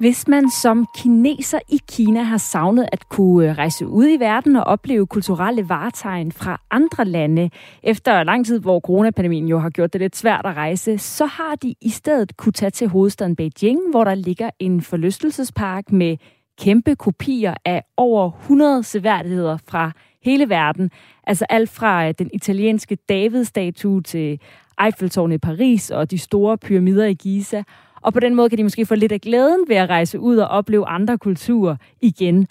Hvis man som kineser i Kina har savnet at kunne øh, rejse ud i verden og opleve kulturelle varetegn fra andre lande, efter lang tid, hvor coronapandemien jo har gjort det lidt svært at rejse, så har de i stedet kunne tage til hovedstaden Beijing, hvor der ligger en forlystelsespark med kæmpe kopier af over 100 seværdigheder fra hele verden. Altså alt fra øh, den italienske David-statue til Eiffeltårnet i Paris og de store pyramider i Giza – og på den måde kan de måske få lidt af glæden ved at rejse ud og opleve andre kulturer igen.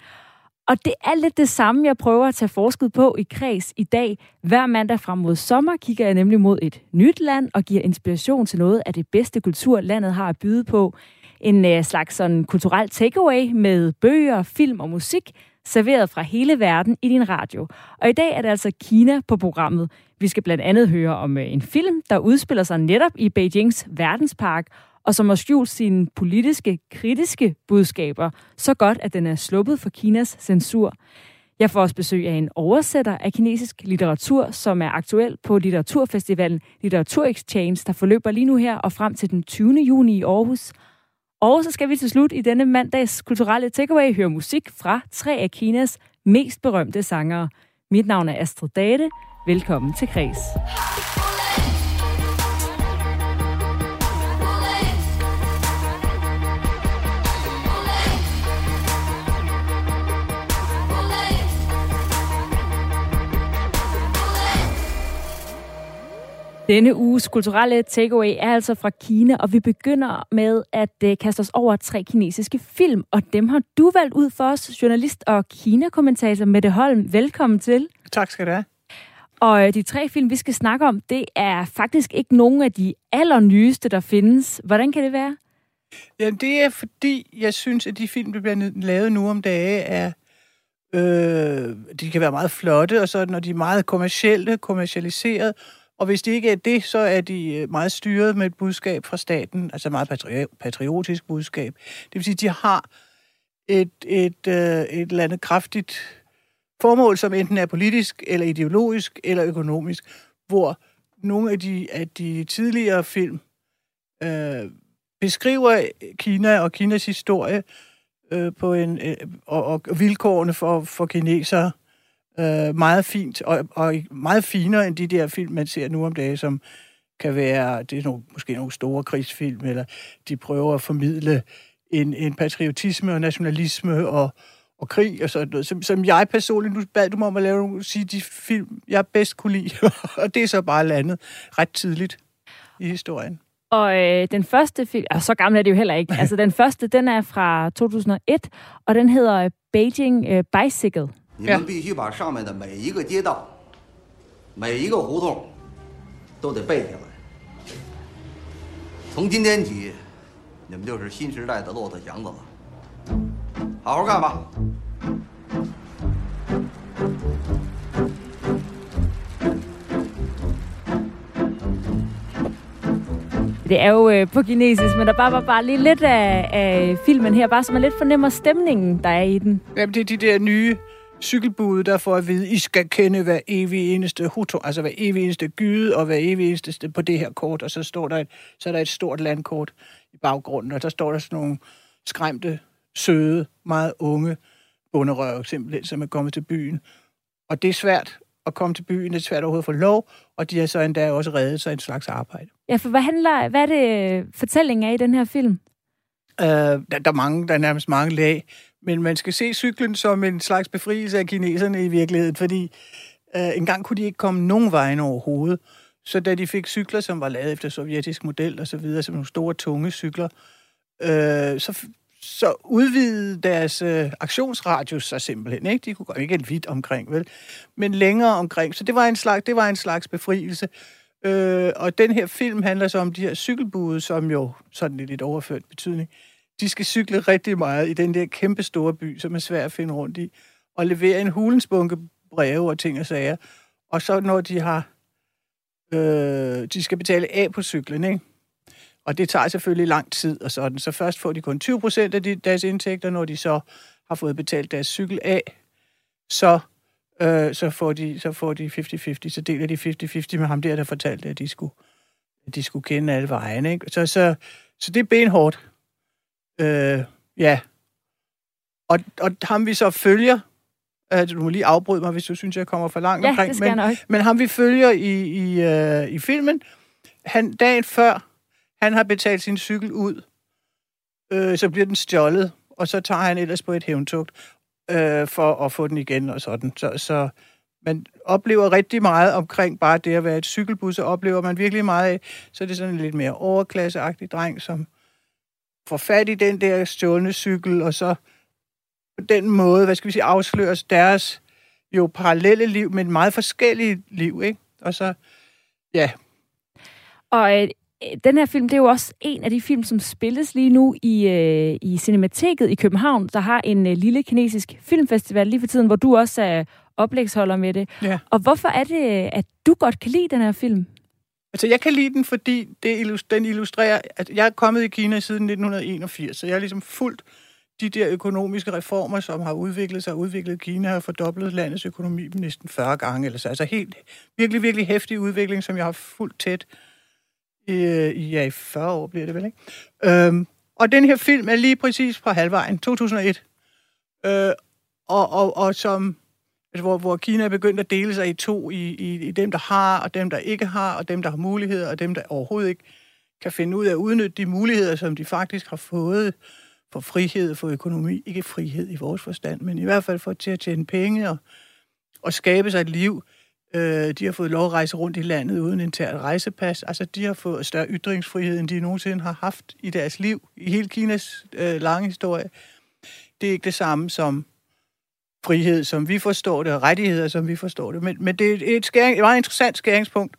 Og det er lidt det samme, jeg prøver at tage forsket på i kreds i dag. Hver mandag frem mod sommer kigger jeg nemlig mod et nyt land og giver inspiration til noget af det bedste kultur, landet har at byde på. En øh, slags sådan kulturel takeaway med bøger, film og musik, serveret fra hele verden i din radio. Og i dag er det altså Kina på programmet. Vi skal blandt andet høre om øh, en film, der udspiller sig netop i Beijings verdenspark, og som har skjult sine politiske, kritiske budskaber så godt, at den er sluppet for Kinas censur. Jeg får også besøg af en oversætter af kinesisk litteratur, som er aktuel på litteraturfestivalen Litteratur Exchange, der forløber lige nu her og frem til den 20. juni i Aarhus. Og så skal vi til slut i denne mandags kulturelle takeaway høre musik fra tre af Kinas mest berømte sangere. Mit navn er Astrid Date. Velkommen til Kreds. Denne uges kulturelle takeaway er altså fra Kina, og vi begynder med at uh, kaste os over tre kinesiske film, og dem har du valgt ud for os, journalist og Kina-kommentator Mette Holm. Velkommen til. Tak skal du have. Og uh, de tre film, vi skal snakke om, det er faktisk ikke nogen af de allernyeste, der findes. Hvordan kan det være? Jamen, det er fordi, jeg synes, at de film, der bliver lavet nu om dage, er Øh, de kan være meget flotte, og så når de er meget kommercielle, kommercialiseret, og hvis det ikke er det, så er de øh, meget styret med et budskab fra staten, altså meget patri- patriotisk budskab. Det vil sige, at de har et, et, øh, et eller andet kraftigt formål, som enten er politisk, eller ideologisk, eller økonomisk, hvor nogle af de, af de tidligere film øh, beskriver Kina og Kinas historie øh, på en, øh, og, og vilkårene for, for kinesere øh, meget fint, og, og meget finere end de der film, man ser nu om dagen, som kan være, det er nogle, måske nogle store krigsfilm, eller de prøver at formidle en, en patriotisme og nationalisme og, og krig og sådan noget, som, som jeg personligt, nu bad du mig om at lave nogle, sige de film, jeg bedst kunne lide, og det er så bare landet ret tidligt i historien. Og øh, den første film, altså så gammel er det jo heller ikke, altså den første, den er fra 2001, og den hedder Beijing øh, Bicycle. 你们必须把上面的每一个街道、每一个胡同都得背下来。从今天起，你们就是新时代的骆驼祥子了。好好干吧。Det er jo øh, på kinesisk, men der bare var bare lige lidt af, af filmen her, bare så man lidt fornemmer stemningen, der er i den. Jamen, det er de der nye cykelbude, der får at vide, I skal kende hver evig eneste hutu, altså hver evig eneste gyde og hver evig eneste på det her kort, og så står der et, så er der et stort landkort i baggrunden, og der står der sådan nogle skræmte, søde, meget unge bunderøv, simpelthen, som er kommet til byen. Og det er svært at komme til byen, det er svært overhovedet at få lov, og de har så endda også reddet sig en slags arbejde. Ja, for hvad, handler, hvad er det fortællingen af i den her film? Uh, der, der, er mange, der er nærmest mange lag. Men man skal se cyklen som en slags befrielse af kineserne i virkeligheden, fordi øh, engang kunne de ikke komme nogen vejen overhovedet. Så da de fik cykler, som var lavet efter sovjetisk model og så videre, som nogle store, tunge cykler, øh, så, så udvidede deres øh, aktionsradius sig simpelthen. Ikke? De kunne gå ikke en vidt omkring, vel? men længere omkring. Så det var en slags, det var en slags befrielse. Øh, og den her film handler så om de her cykelbude, som jo sådan i lidt overført betydning, øh, de skal cykle rigtig meget i den der kæmpe store by, som er svær at finde rundt i, og levere en hulensbunke breve og ting og sager. Og så når de har øh, de skal betale af på cyklen, ikke? Og det tager selvfølgelig lang tid og sådan. Så først får de kun 20 procent af de, deres indtægter, når de så har fået betalt deres cykel af. Så, øh, så får de så får de 50-50, så deler de 50-50 med ham der, der fortalte, at de skulle, at de skulle kende alle vejene. Ikke? Så, så, så det er benhårdt. Øh, ja. Og, og ham vi så følger, øh, du må lige afbryde mig, hvis du synes, jeg kommer for langt Ja, omkring. det skal men, nok. men ham vi følger i, i, øh, i filmen, han, dagen før, han har betalt sin cykel ud, øh, så bliver den stjålet, og så tager han ellers på et hævntugt øh, for at få den igen og sådan. Så, så man oplever rigtig meget omkring bare det at være et cykelbus, og oplever man virkelig meget af, så er det sådan en lidt mere overklasseagtig dreng, som får fat i den der stjålne cykel, og så på den måde, hvad skal vi sige, afsløres deres jo parallelle liv, men meget forskellige liv, ikke? Og så, ja, Og øh, den her film, det er jo også en af de film, som spilles lige nu i, øh, i Cinemateket i København, der har en øh, lille kinesisk filmfestival lige for tiden, hvor du også er oplægsholder med det. ja. Og hvorfor er det, at du godt kan lide den her film? Altså, jeg kan lide den, fordi det, den illustrerer, at jeg er kommet i Kina siden 1981, så jeg har ligesom fulgt de der økonomiske reformer, som har udviklet sig udviklet Kina, og fordoblet landets økonomi næsten 40 gange. Eller så. Altså helt, virkelig, virkelig hæftig udvikling, som jeg har fulgt tæt i, i, ja, i 40 år, bliver det vel, ikke? Øhm, og den her film er lige præcis fra halvvejen, 2001. Øh, og, og, og som altså, hvor, hvor Kina er begyndt at dele sig i to, i, i, i dem, der har, og dem, der ikke har, og dem, der har muligheder, og dem, der overhovedet ikke kan finde ud af at udnytte de muligheder, som de faktisk har fået for frihed, for økonomi. Ikke frihed i vores forstand, men i hvert fald for til at tjene penge og, og skabe sig et liv. Øh, de har fået lov at rejse rundt i landet uden intern rejsepas. Altså, de har fået større ytringsfrihed, end de nogensinde har haft i deres liv, i hele Kinas øh, lange historie. Det er ikke det samme som frihed, som vi forstår det, og rettigheder, som vi forstår det. Men, men det er et, skæring, et meget interessant skæringspunkt,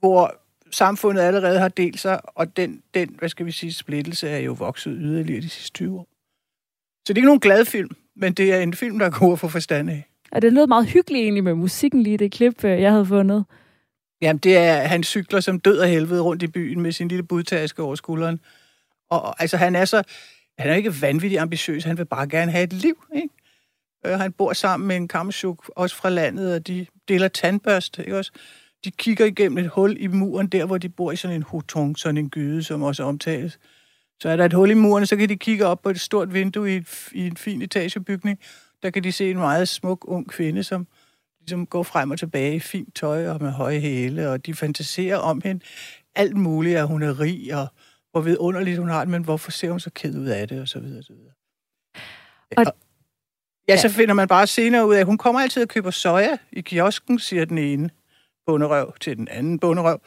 hvor samfundet allerede har delt sig, og den, den, hvad skal vi sige, splittelse er jo vokset yderligere de sidste 20 år. Så det er ikke nogen glad film, men det er en film, der er god at få forstand af. Og det lød meget hyggeligt egentlig med musikken lige det klip, øh, jeg havde fundet. Jamen, det er, han cykler som død af helvede rundt i byen med sin lille budtaske over skulderen. Og, og altså, han er så, han er ikke vanvittigt ambitiøs, han vil bare gerne have et liv, ikke? Øh, han bor sammen med en kammersjuk, også fra landet, og de deler tandbørste, ikke også? De kigger igennem et hul i muren, der hvor de bor i sådan en hutong, sådan en gyde, som også omtales. Så er der et hul i muren, så kan de kigge op på et stort vindue i, et, i en fin etagebygning. Der kan de se en meget smuk ung kvinde, som ligesom går frem og tilbage i fint tøj og med høje hæle, og de fantaserer om hende. Alt muligt, at hun er rig, og hvor vidunderligt hun har det, men hvorfor ser hun så ked ud af det, og så videre, og så videre. Og- Og, ja, så finder man bare senere ud af, at hun kommer altid og køber soja i kiosken, siger den ene bunderøv til den anden bunderøv.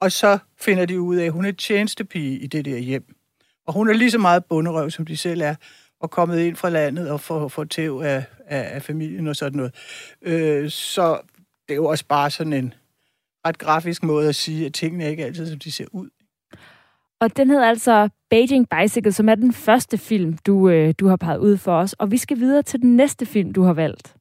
Og så finder de ud af, at hun er tjenestepige i det der hjem. Og hun er lige så meget bunderøv, som de selv er, og kommet ind fra landet og får, får tæv af, af, af familien og sådan noget. Øh, så det er jo også bare sådan en ret grafisk måde at sige, at tingene er ikke altid, som de ser ud. Og den hedder altså Beijing Bicycle, som er den første film, du, øh, du har peget ud for os. Og vi skal videre til den næste film, du har valgt.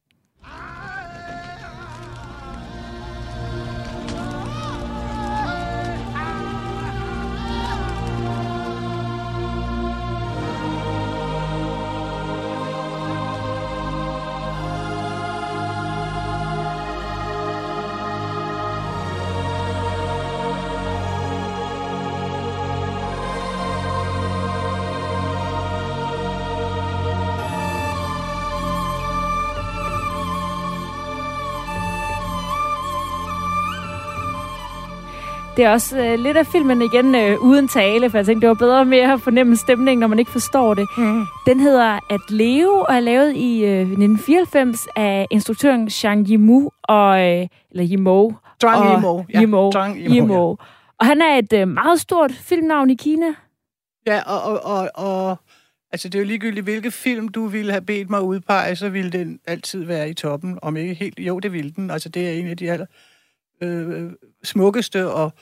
Det er også øh, lidt af filmen igen øh, uden tale, for jeg tænkte, det var bedre med at fornemme stemningen, når man ikke forstår det. Mm. Den hedder At leve og er lavet i øh, 1994 af instruktøren Zhang Yimou og øh, eller Yimou. Zhang og Yimou, ja. Yimou. Zhang Yimou, Yimou. Og han er et øh, meget stort filmnavn i Kina. Ja, og, og, og, og altså det er jo ligegyldigt, hvilke film du ville have bedt mig udpege, så ville den altid være i toppen, om ikke helt. Jo, det ville den. Altså det er en af de aller øh, smukkeste og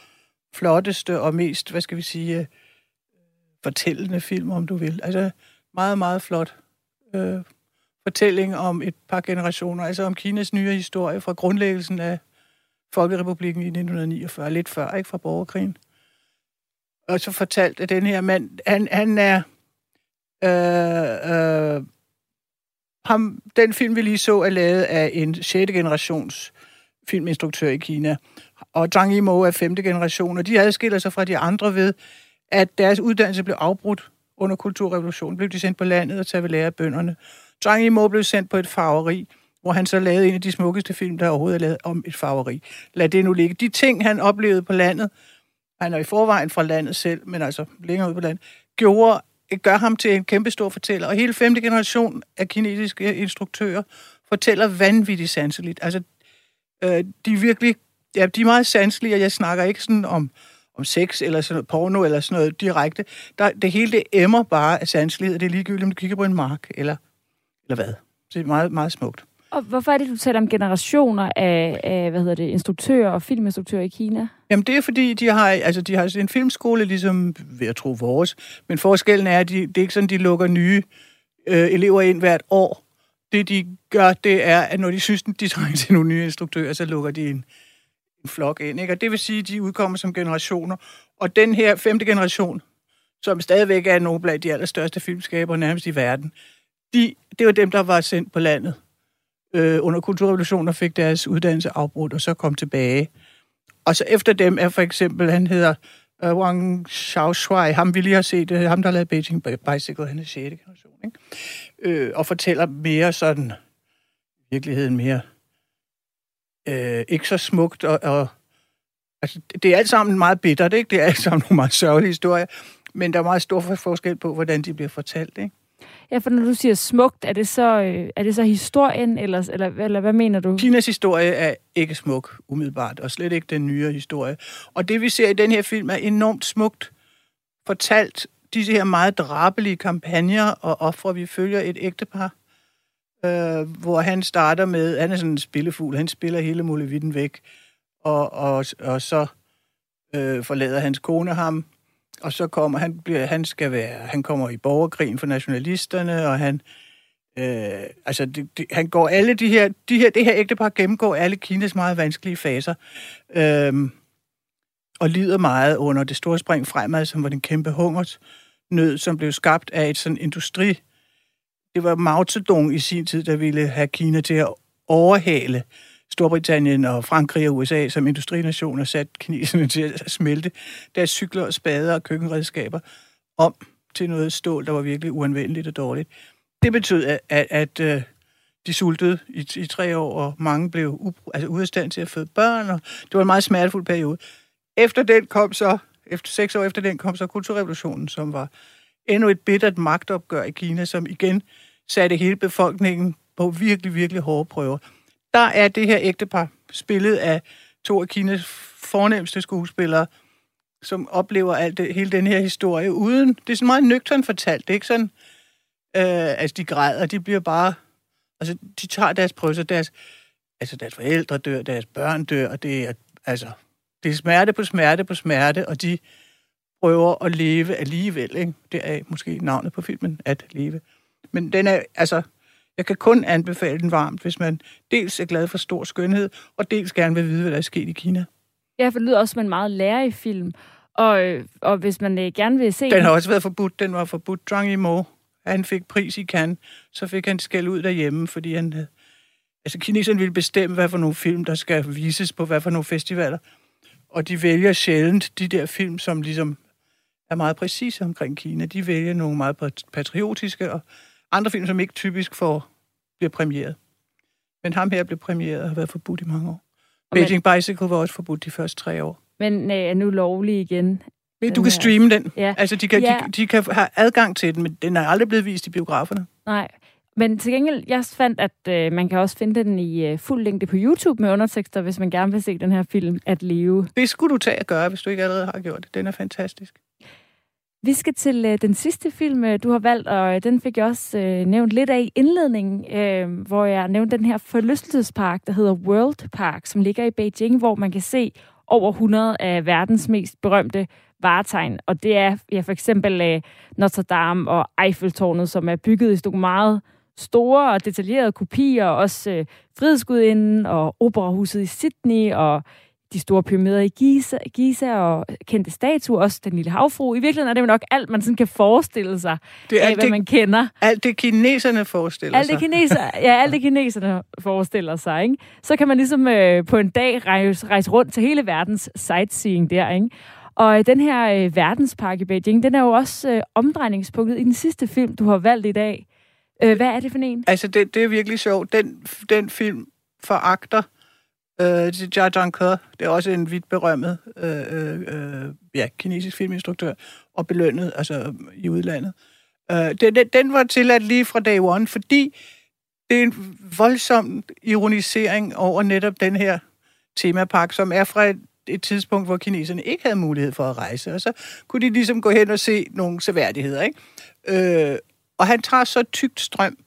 flotteste og mest, hvad skal vi sige, øh, fortællende film, om du vil. Altså meget, meget flot øh, fortælling om et par generationer, altså om Kinas nye historie fra grundlæggelsen af Folkerepublikken i 1949, lidt før, ikke fra borgerkrigen. Og så fortalte den her mand, han, han er... Øh, øh, ham, den film, vi lige så, er lavet af en 6. generations filminstruktør i Kina. Og Zhang Yimou er femte generation, og de adskiller sig fra de andre ved, at deres uddannelse blev afbrudt under kulturrevolutionen. Blev de sendt på landet og taget ved lære af bønderne. Zhang Yimou blev sendt på et farveri, hvor han så lavede en af de smukkeste film, der overhovedet er lavet om et farveri. Lad det nu ligge. De ting, han oplevede på landet, han er i forvejen fra landet selv, men altså længere ud på landet, gjorde, gør ham til en kæmpe stor fortæller. Og hele femte generation af kinesiske instruktører fortæller vanvittigt sanseligt. Altså, øh, de er virkelig, ja, de er meget sanselige, og jeg snakker ikke sådan om, om sex eller sådan noget, porno eller sådan noget direkte. Der, det hele det emmer bare af sanselighed, og det er ligegyldigt, om du kigger på en mark eller, eller hvad. Så det er meget, meget smukt. Og hvorfor er det, du taler om generationer af, af hvad hedder det, instruktører og filminstruktører i Kina? Jamen det er fordi, de har, altså, de har en filmskole, ligesom ved at tro vores, men forskellen er, at de, det er ikke sådan, de lukker nye øh, elever ind hvert år. Det de gør, det er, at når de synes, de trænger til nogle nye instruktører, så lukker de en, en flok ind. Ikke? Og det vil sige, at de udkommer som generationer. Og den her femte generation, som stadigvæk er nogle blandt de allerstørste filmskaber nærmest i verden, de, det var dem, der var sendt på landet øh, under kulturrevolutionen og fik deres uddannelse afbrudt, og så kom tilbage. Og så efter dem er for eksempel, han hedder øh, Wang Xiaoshuai, ham vi lige har set, det ham der har lavet Beijing Bicycle, han er 6. generation, ikke? Øh, og fortæller mere sådan, virkeligheden mere, øh, ikke så smukt, og, og altså, det er alt sammen meget bittert, ikke? Det er alt sammen nogle meget sørgelige historier, men der er meget stor forskel på, hvordan de bliver fortalt, ikke? Ja, for når du siger smukt, er det så, øh, er det så historien, eller, eller, eller hvad mener du? Kinas historie er ikke smuk, umiddelbart, og slet ikke den nyere historie. Og det, vi ser i den her film, er enormt smukt fortalt. Disse her meget drabelige kampagner og ofre, vi følger et ægtepar, øh, hvor han starter med, han er sådan en spillefugl, han spiller hele muligheden væk, og, og, og så øh, forlader hans kone ham, og så kommer han, bliver, han skal være, han kommer i borgerkrigen for nationalisterne, og han, øh, altså, det, det, han går alle de her, de her, det her ægtepar gennemgår alle Kinas meget vanskelige faser, øh, og lider meget under det store spring fremad, som var den kæmpe hungersnød, som blev skabt af et sådan industri. Det var Mao Zedong i sin tid, der ville have Kina til at overhale Storbritannien og Frankrig og USA som industrinationer sat kineserne til at smelte deres cykler og spader og køkkenredskaber om til noget stål, der var virkelig uanvendeligt og dårligt. Det betød, at, at, at øh, de sultede i, i tre år, og mange blev u, altså ude af stand til at føde børn, og det var en meget smertefuld periode. Efter den kom så, efter seks år efter den kom så kulturrevolutionen, som var endnu et bittert magtopgør i Kina, som igen satte hele befolkningen på virkelig, virkelig hårde prøver der er det her ægtepar spillet af to af Kinas fornemmeste skuespillere, som oplever alt det, hele den her historie uden... Det er sådan meget nøgtern fortalt. Det er ikke sådan, øh, altså de græder, de bliver bare... Altså, de tager deres prøvelser, deres, altså deres forældre dør, deres børn dør, og det er, altså, det er smerte på smerte på smerte, og de prøver at leve alligevel. Ikke? Det er måske navnet på filmen, at leve. Men den er, altså, jeg kan kun anbefale den varmt, hvis man dels er glad for stor skønhed, og dels gerne vil vide, hvad der er sket i Kina. Ja, for det lyder også som en meget lærerig film. Og, øh, og hvis man øh, gerne vil se... Den har også været forbudt. Den var forbudt. Zhang Yimou, han fik pris i Cannes. Så fik han skæld ud derhjemme, fordi han havde... Altså, kineserne ville bestemme, hvad for nogle film, der skal vises på hvad for nogle festivaler. Og de vælger sjældent de der film, som ligesom er meget præcise omkring Kina. De vælger nogle meget patriotiske og andre film, som ikke typisk får, bliver premieret. Men ham her blev premieret og har været forbudt i mange år. Og Beijing Bicycle var også forbudt de første tre år. Men øh, er nu lovlig igen. Men du kan streame den. Ja. Altså, de kan, ja. de, de kan have adgang til den, men den er aldrig blevet vist i biograferne. Nej. Men til gengæld, jeg fandt, at øh, man kan også finde den i øh, fuld længde på YouTube med undertekster, hvis man gerne vil se den her film, At leve. Det skulle du tage at gøre, hvis du ikke allerede har gjort det. Den er fantastisk. Vi skal til øh, den sidste film, øh, du har valgt, og øh, den fik jeg også øh, nævnt lidt af i indledningen, øh, hvor jeg nævnte den her forlystelsespark, der hedder World Park, som ligger i Beijing, hvor man kan se over 100 af verdens mest berømte varetegn. Og det er ja, for eksempel øh, Notre Dame og Eiffeltårnet, som er bygget i stykke meget store og detaljerede kopier, også øh, Frihedsgudinden og Operahuset i Sydney og de store pyramider i Giza, Giza og kendte statuer, også den lille havfru. I virkeligheden er det jo nok alt, man sådan kan forestille sig det er af, hvad det, man kender. Alt det kineserne forestiller alt det sig. Kineser, ja, alt det kineserne forestiller sig. Ikke? Så kan man ligesom øh, på en dag rejse, rejse rundt til hele verdens sightseeing der. Ikke? Og øh, den her øh, verdenspark i Beijing, den er jo også øh, omdrejningspunktet i den sidste film, du har valgt i dag. Øh, hvad er det for en? Altså, det, det er virkelig sjovt. Den, den film foragter øh, Jia Zhangke. Det er også en vidt berømmet øh, øh, øh, ja, kinesisk filminstruktør, og belønnet altså, i udlandet. Øh, den, den, var tilladt lige fra day one, fordi det er en voldsom ironisering over netop den her temapark, som er fra et, et tidspunkt, hvor kineserne ikke havde mulighed for at rejse, og så kunne de ligesom gå hen og se nogle seværdigheder, ikke? Øh, og han tager så tykt strøm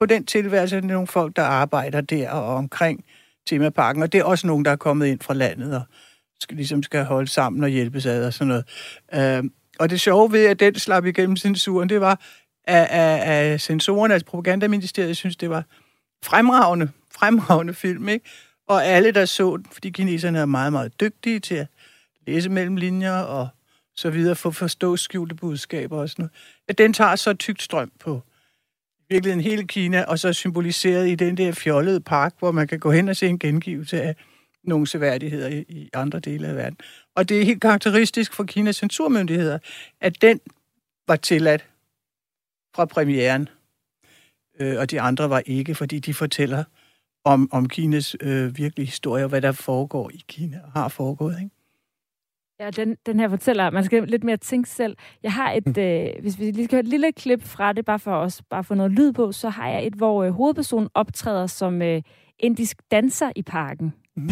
på den tilværelse af nogle folk, der arbejder der og omkring temaparken, og det er også nogen, der er kommet ind fra landet og skal, ligesom skal holde sammen og hjælpes ad og sådan noget. Øh, og det sjove ved, at den slap igennem censuren, det var, at, at, at censorerne, altså propagandaministeriet, synes, det var fremragende, fremragende film, ikke? Og alle, der så den, fordi kineserne er meget, meget dygtige til at læse mellem linjer og så videre, for at forstå skjulte budskaber og sådan noget, at den tager så tykt strøm på virkelig en hele Kina, og så symboliseret i den der fjollede park, hvor man kan gå hen og se en gengivelse af nogle seværdigheder i, i andre dele af verden. Og det er helt karakteristisk for Kinas censurmyndigheder, at den var tilladt fra premieren, øh, og de andre var ikke, fordi de fortæller om, om Kinas øh, virkelige historie, og hvad der foregår i Kina og har foregået. Ikke? Ja, den, den her fortæller, man skal lidt mere tænke selv. Jeg har et, mm. øh, hvis vi lige skal høre et lille klip fra det, bare for os, bare for noget lyd på, så har jeg et, hvor øh, hovedpersonen optræder som øh, indisk danser i parken. Mm.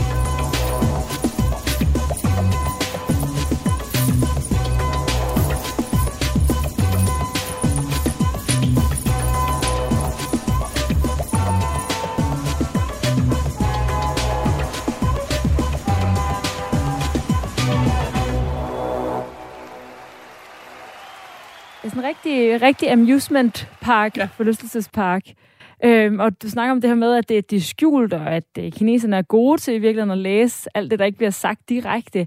Sådan en rigtig, rigtig amusement park, ja. forlystelsespark. Øhm, og du snakker om det her med, at det, det er skjult, og at øh, kineserne er gode til i virkeligheden at læse alt det, der ikke bliver sagt direkte.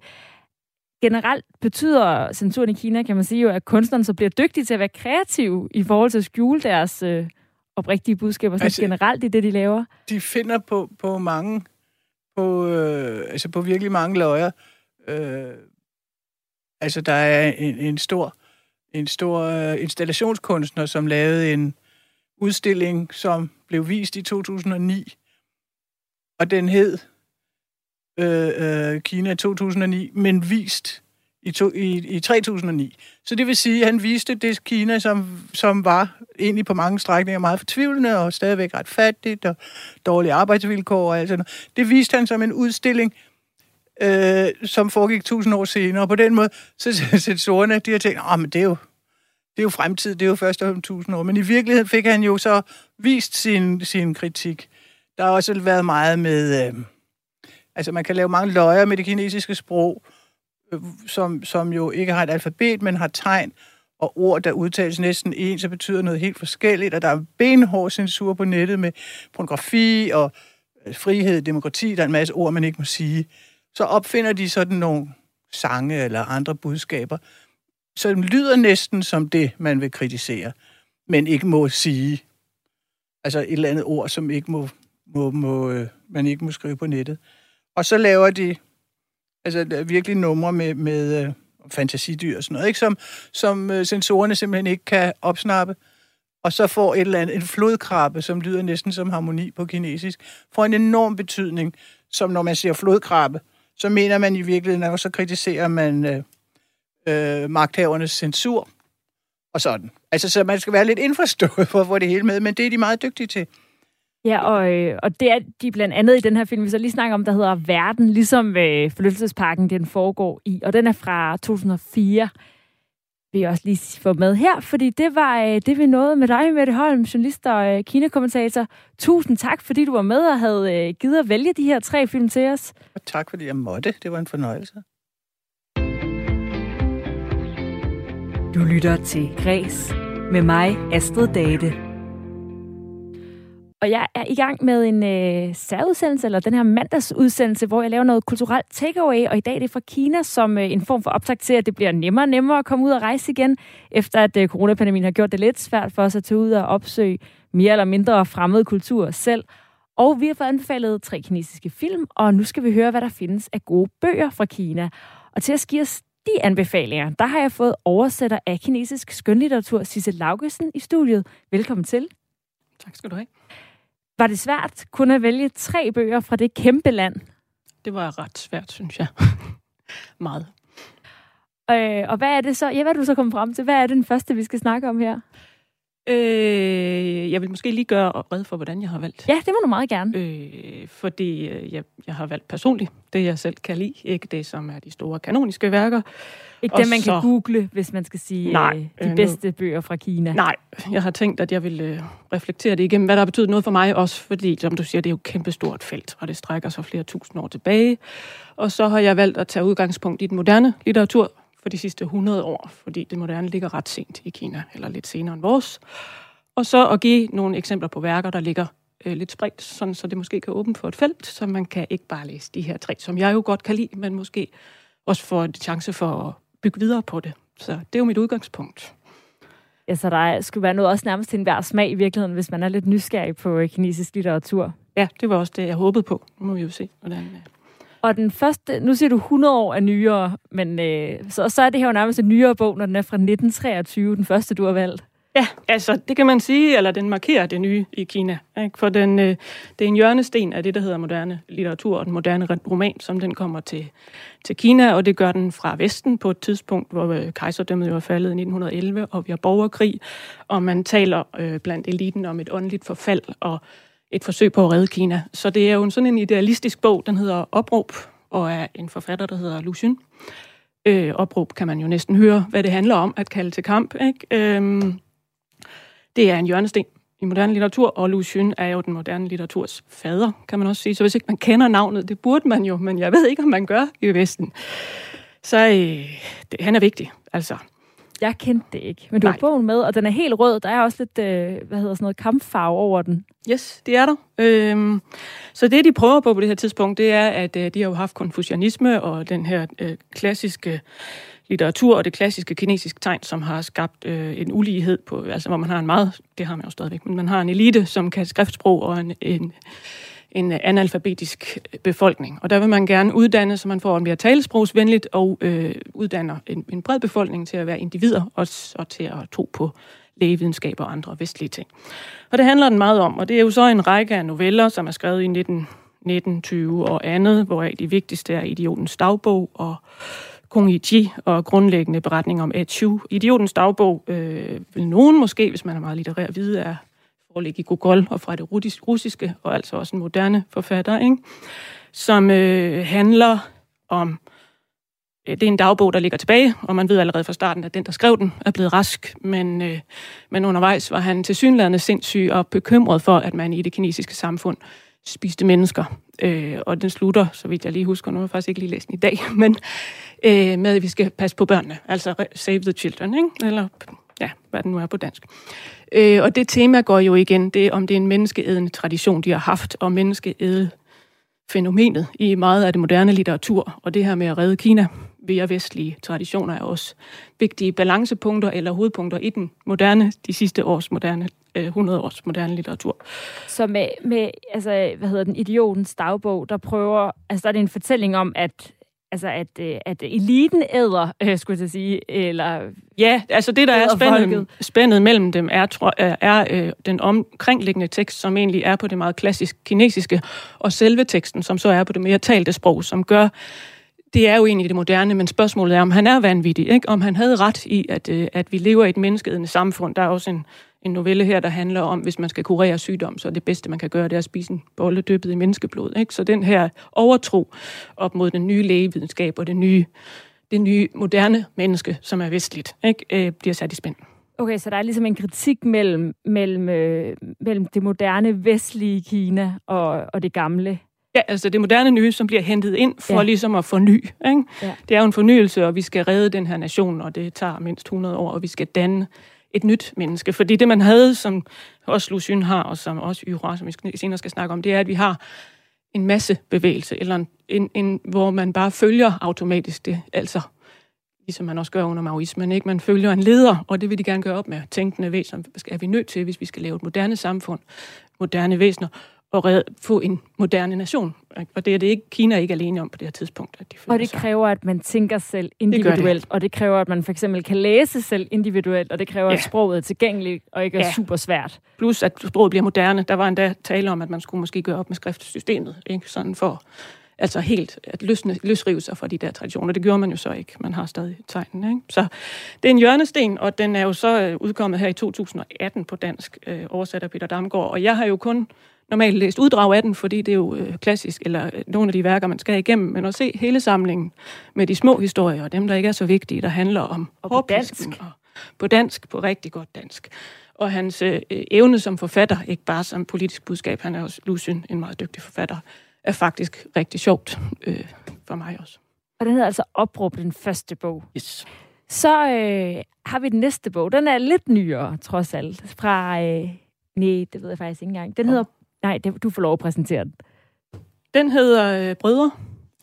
Generelt betyder censuren i Kina, kan man sige jo, at kunstnerne så bliver dygtige til at være kreative i forhold til at skjule deres øh, oprigtige budskaber, altså, generelt i det, de laver. De finder på, på mange, på, øh, altså på virkelig mange løjer. Øh, altså, der er en, en stor en stor øh, installationskunstner, som lavede en udstilling, som blev vist i 2009. Og den hed øh, øh, Kina 2009, men vist i, to, i, i 3009. Så det vil sige, at han viste det Kina, som, som var egentlig på mange strækninger meget fortvivlende og stadigvæk ret fattigt og dårlige arbejdsvilkår og alt sådan noget. Det viste han som en udstilling, øh, som foregik tusind år senere. Og på den måde, så sensorerne, de har tænkt, at det er jo det er jo fremtid, det er jo først om tusind år. Men i virkeligheden fik han jo så vist sin, sin kritik. Der har også været meget med... Øh, altså, man kan lave mange løjer med det kinesiske sprog, øh, som, som jo ikke har et alfabet, men har tegn og ord, der udtales næsten ens, så betyder noget helt forskelligt, og der er benhård censur på nettet med pornografi og øh, frihed, demokrati, der er en masse ord, man ikke må sige. Så opfinder de sådan nogle sange eller andre budskaber, som lyder næsten som det, man vil kritisere, men ikke må sige. Altså et eller andet ord, som ikke må, må, må, øh, man ikke må skrive på nettet. Og så laver de altså, virkelig numre med, med øh, fantasidyr og sådan noget, ikke? Som, som øh, sensorerne simpelthen ikke kan opsnappe. Og så får et eller andet, en flodkrabbe, som lyder næsten som harmoni på kinesisk, får en enorm betydning, som når man siger flodkrabbe, så mener man i virkeligheden, og så kritiserer man øh, øh, magthavernes censur og sådan. Altså, så man skal være lidt indforstået for at få det hele med, men det er de meget dygtige til. Ja, og, øh, og det er de blandt andet i den her film, vi så lige snakker om, der hedder Verden, ligesom øh, forlystelsesparken, den foregår i. Og den er fra 2004 vil jeg også lige få med her, fordi det var øh, det, vi nåede med dig, Mette Holm, journalist og øh, kinakommentator. Tusind tak, fordi du var med og havde øh, givet at vælge de her tre film til os. Og tak, fordi jeg måtte. Det var en fornøjelse. Du lytter til Græs med mig, Astrid Date og jeg er i gang med en øh, særudsendelse, eller den her mandagsudsendelse, hvor jeg laver noget kulturelt takeaway, og i dag er det fra Kina som øh, en form for optag til, at det bliver nemmere og nemmere at komme ud og rejse igen, efter at øh, coronapandemien har gjort det lidt svært for os at tage ud og opsøge mere eller mindre fremmede kultur selv. Og vi har fået anbefalet tre kinesiske film, og nu skal vi høre, hvad der findes af gode bøger fra Kina. Og til at give os de anbefalinger, der har jeg fået oversætter af kinesisk skønlitteratur, Sisse Laugesen, i studiet. Velkommen til. Tak skal du have. Var det svært kun at vælge tre bøger fra det kæmpe land? Det var ret svært, synes jeg. Meget. Øh, og hvad er det så? Ja, hvad er du så kommet frem til? Hvad er det den første, vi skal snakke om her? Øh, jeg vil måske lige gøre red for, hvordan jeg har valgt. Ja, det må du meget gerne. Øh, fordi øh, jeg, jeg har valgt personligt det, jeg selv kan lide. Ikke det, som er de store kanoniske værker. Ikke det, man så... kan google, hvis man skal sige nej, øh, de øh, bedste bøger fra Kina. Nej, jeg har tænkt, at jeg vil øh, reflektere det igennem, hvad der har betydet noget for mig også, fordi, som du siger, det er jo et kæmpestort felt, og det strækker sig flere tusind år tilbage. Og så har jeg valgt at tage udgangspunkt i den moderne litteratur, for de sidste 100 år, fordi det moderne ligger ret sent i Kina, eller lidt senere end vores. Og så at give nogle eksempler på værker, der ligger øh, lidt spredt, sådan, så det måske kan åbne for et felt, så man kan ikke bare læse de her tre, som jeg jo godt kan lide, men måske også få en chance for at bygge videre på det. Så det er jo mit udgangspunkt. Ja, så der skulle være noget også nærmest til enhver smag i virkeligheden, hvis man er lidt nysgerrig på øh, kinesisk litteratur. Ja, det var også det, jeg håbede på. Nu må vi jo se, hvordan øh, og den første, nu siger du 100 år er nyere, men øh, så, så er det her jo nærmest en nyere bog, når den er fra 1923, den første, du har valgt. Ja, altså det kan man sige, eller den markerer det nye i Kina. Ikke? For den, øh, det er en hjørnesten af det, der hedder moderne litteratur og den moderne roman, som den kommer til, til Kina, og det gør den fra Vesten på et tidspunkt, hvor øh, kejserdømmet jo er faldet i 1911, og vi har borgerkrig, og man taler øh, blandt eliten om et åndeligt forfald, og et forsøg på at redde Kina. Så det er jo en sådan en idealistisk bog, den hedder Opråb, og er en forfatter, der hedder Lu Xun. Øh, opråb kan man jo næsten høre, hvad det handler om, at kalde til kamp. Ikke? Øhm, det er en hjørnesten i moderne litteratur, og Lu Xun er jo den moderne litteraturs fader, kan man også sige. Så hvis ikke man kender navnet, det burde man jo, men jeg ved ikke, om man gør i Vesten. Så øh, det, han er vigtig, altså. Jeg kendte det ikke, men du har bogen med, og den er helt rød. Der er også lidt, øh, hvad hedder sådan noget, kampfarve over den. Yes, det er der. Øhm, så det, de prøver på på det her tidspunkt, det er, at øh, de har jo haft konfucianisme og den her øh, klassiske litteratur og det klassiske kinesiske tegn, som har skabt øh, en ulighed på, altså hvor man har en meget, det har man jo stadigvæk, men man har en elite, som kan skriftsprog og en, en en analfabetisk befolkning. Og der vil man gerne uddanne, så man får en mere talesprogsvenligt og øh, uddanner en, en bred befolkning til at være individer og, og til at tro på lægevidenskab og andre vestlige ting. Og det handler den meget om, og det er jo så en række af noveller, som er skrevet i 19, 1920 og andet, hvoraf de vigtigste er Idiotens dagbog og Kong Yi og grundlæggende beretning om A2. Idiotens dagbog øh, vil nogen måske, hvis man er meget litterær, vide, er foreligge i Gogol og fra det russiske, og altså også en moderne forfatter, ikke? som øh, handler om... Øh, det er en dagbog, der ligger tilbage, og man ved allerede fra starten, at den, der skrev den, er blevet rask. Men, øh, men undervejs var han til synligheden sindssyg og bekymret for, at man i det kinesiske samfund spiste mennesker. Øh, og den slutter, så vidt jeg lige husker, nu har jeg faktisk ikke lige læst den i dag, men øh, med, at vi skal passe på børnene, altså save the children, ikke? eller ja, hvad den nu er på dansk. Øh, og det tema går jo igen, det om det er en menneskeædende tradition, de har haft, og menneskeæde fænomenet i meget af det moderne litteratur, og det her med at redde Kina via vestlige traditioner er også vigtige balancepunkter eller hovedpunkter i den moderne, de sidste års moderne, øh, 100 års moderne litteratur. Så med, med altså, hvad hedder den, idiotens dagbog, der prøver, altså der er det en fortælling om, at altså at, øh, at eliten æder, øh, skulle jeg sige, eller... Ja, altså det, der er spændet, spændet mellem dem, er, tror, er, øh, den omkringliggende tekst, som egentlig er på det meget klassisk kinesiske, og selve teksten, som så er på det mere talte sprog, som gør, det er jo egentlig det moderne, men spørgsmålet er, om han er vanvittig, ikke? om han havde ret i, at, øh, at vi lever i et menneskeædende samfund. Der er også en, en novelle her, der handler om, hvis man skal kurere sygdom, så det bedste, man kan gøre, det er at spise en bolle dyppet i menneskeblod. Ikke? Så den her overtro op mod den nye lægevidenskab og det nye, det nye moderne menneske, som er vestligt, ikke? Øh, bliver sat i spænd. Okay, så der er ligesom en kritik mellem, mellem, øh, mellem det moderne vestlige Kina og, og det gamle Ja, altså det moderne nye, som bliver hentet ind for ja. ligesom at forny. Ikke? Ja. Det er jo en fornyelse, og vi skal redde den her nation, og det tager mindst 100 år, og vi skal danne et nyt menneske. Fordi det, man havde, som også Lucien har, og som også Yra, som vi senere skal snakke om, det er, at vi har en masse bevægelse, eller en, en, en, hvor man bare følger automatisk det, altså ligesom man også gør under maoismen, ikke? Man følger en leder, og det vil de gerne gøre op med. Tænkende væsener er vi nødt til, hvis vi skal lave et moderne samfund, moderne væsener, og få en moderne nation. Og det er det ikke Kina er ikke alene om på det her tidspunkt. At de og det kræver, at man tænker selv individuelt, det det. og det kræver, at man for eksempel kan læse selv individuelt, og det kræver, ja. at sproget er tilgængeligt og ikke ja. er super svært. Plus, at sproget bliver moderne. Der var endda tale om, at man skulle måske gøre op med skriftsystemet, ikke? sådan for altså helt at løsne, løsrive sig fra de der traditioner. Det gjorde man jo så ikke. Man har stadig tegnene. Ikke? Så det er en hjørnesten, og den er jo så øh, udkommet her i 2018 på dansk, øh, oversat af Peter Damgaard. Og jeg har jo kun normalt læst uddrag af den, fordi det er jo øh, klassisk, eller øh, nogle af de værker, man skal igennem, men at se hele samlingen med de små historier, og dem, der ikke er så vigtige, der handler om og på dansk. Og på dansk, på rigtig godt dansk. Og hans øh, evne som forfatter, ikke bare som politisk budskab, han er også Lucien, en meget dygtig forfatter, er faktisk rigtig sjovt øh, for mig også. Og den hedder altså Opråb, den første bog. Yes. Så øh, har vi den næste bog. Den er lidt nyere, trods alt. Fra, øh, nej, det ved jeg faktisk ikke engang. Den hedder Nej, det, du får lov at præsentere den. Den hedder øh, Brødre,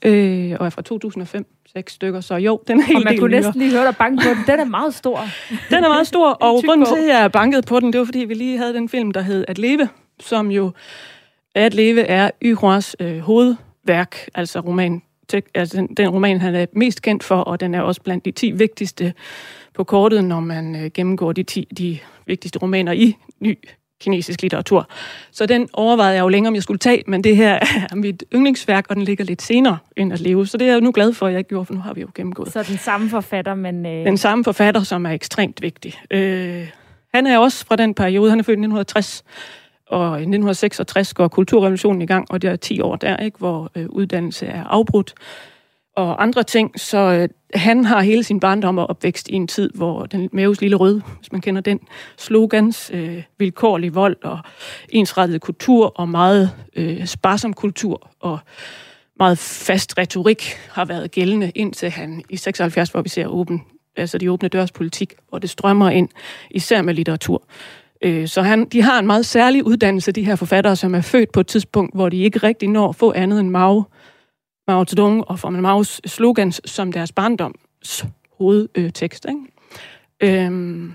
øh, og er fra 2005. Seks stykker, så jo, den er helt Og man kunne næsten lige høre dig banke på den. Den er meget stor. den er meget stor, og grunden til, at jeg bankede på den, det var, fordi vi lige havde den film, der hed At leve, som jo At leve er Yhroas øh, hovedværk, altså roman altså den, den roman, han er mest kendt for, og den er også blandt de 10 vigtigste på kortet, når man øh, gennemgår de 10 de vigtigste romaner i ny kinesisk litteratur. Så den overvejede jeg jo længe, om jeg skulle tage, men det her er mit yndlingsværk, og den ligger lidt senere end at leve. Så det er jeg nu glad for, at jeg gjorde, for nu har vi jo gennemgået. Så den samme forfatter, men... Øh... Den samme forfatter, som er ekstremt vigtig. Øh, han er også fra den periode, han er født i 1960, og i 1966 går kulturrevolutionen i gang, og det er 10 år der, ikke, hvor øh, uddannelse er afbrudt og andre ting, så øh, han har hele sin barndom og opvækst i en tid, hvor den maves Lille Rød, hvis man kender den, slogans, øh, vilkårlig vold og ensrettet kultur og meget øh, sparsom kultur og meget fast retorik har været gældende indtil han i 76, hvor vi ser åben, altså de åbne dørs politik, hvor det strømmer ind, især med litteratur. Øh, så han, de har en meget særlig uddannelse, de her forfattere, som er født på et tidspunkt, hvor de ikke rigtig når at få andet end Mao Mao Zedong og Forman Maos slogans som deres barndoms hovedtekst. Ikke? Øhm,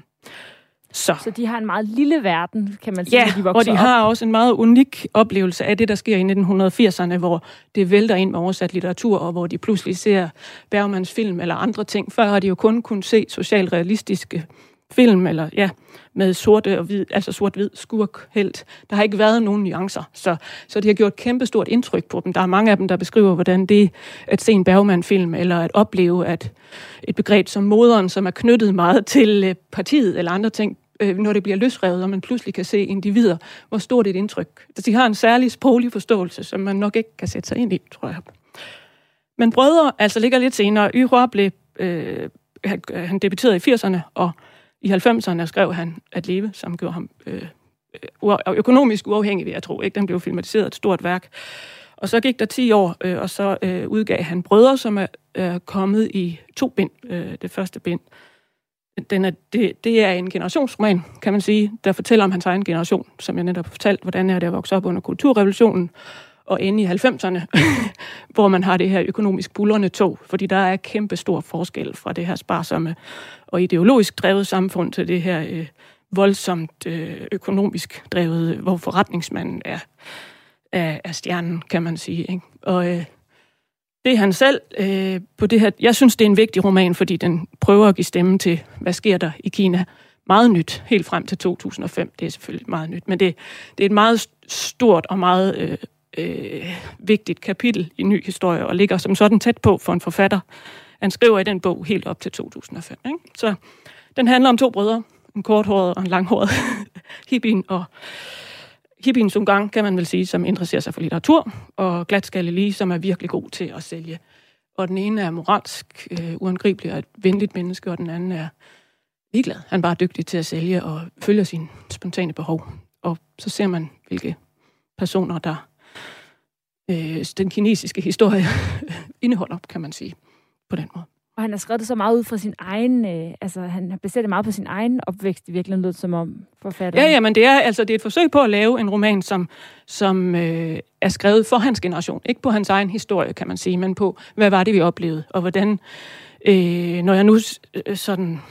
så. så de har en meget lille verden, kan man sige, ja, de og de op. har også en meget unik oplevelse af det, der sker i 1980'erne, hvor det vælter ind med oversat litteratur, og hvor de pludselig ser Bergmans film eller andre ting. Før har de jo kun kunnet se socialrealistiske film, eller ja, med sorte og hvid, altså sort-hvid skurkhelt. Der har ikke været nogen nuancer, så, så det har gjort kæmpestort indtryk på dem. Der er mange af dem, der beskriver, hvordan det at se en Bergman-film, eller at opleve, at et begreb som moderen, som er knyttet meget til øh, partiet eller andre ting, øh, når det bliver løsrevet, og man pludselig kan se individer, hvor stort et indtryk. De har en særlig sproglig forståelse, som man nok ikke kan sætte sig ind i, tror jeg. Men brødre, altså ligger lidt senere. Yhua blev, øh, han debuterede i 80'erne, og i 90'erne skrev han At leve, som gjorde ham øh, øh økonomisk uafhængig, vil jeg tro. Ikke? Den blev filmatiseret et stort værk. Og så gik der 10 år, øh, og så øh, udgav han Brødre, som er øh, kommet i to bind. Øh, det første bind. Den er, det, det er en generationsroman, kan man sige, der fortæller om hans egen generation, som jeg netop har fortalt, hvordan er det at vokse op under kulturrevolutionen, og ende i 90'erne, hvor man har det her økonomisk bullerne tog, fordi der er kæmpe stor forskel fra det her sparsomme og ideologisk drevet samfund til det her øh, voldsomt øh, økonomisk drevet, hvor forretningsmanden er, er, er stjernen, kan man sige. Ikke? Og øh, det er han selv øh, på det her. Jeg synes, det er en vigtig roman, fordi den prøver at give stemme til, hvad sker der i Kina. Meget nyt, helt frem til 2005. Det er selvfølgelig meget nyt, men det, det er et meget stort og meget øh, øh, vigtigt kapitel i ny historie, og ligger som sådan tæt på for en forfatter. Han skriver i den bog helt op til 2005. Ikke? Så den handler om to brødre, en korthåret og en langhåret, hippien og hippien Sungang, kan man vel sige, som interesserer sig for litteratur, og Glatskalle lige, som er virkelig god til at sælge. Og den ene er moralsk øh, uangribelig og et venligt menneske, og den anden er ligeglad. Han er bare dygtig til at sælge og følger sine spontane behov. Og så ser man, hvilke personer, der øh, den kinesiske historie indeholder, kan man sige, på den måde. Og han har skrevet det så meget ud fra sin egen, øh, altså han har baseret det meget på sin egen opvækst i virkeligheden, som om forfatteren. Ja, ja, men det er, altså, det er et forsøg på at lave en roman, som, som øh, er skrevet for hans generation. Ikke på hans egen historie, kan man sige, men på, hvad var det, vi oplevede, og hvordan, øh, når jeg nu øh, sådan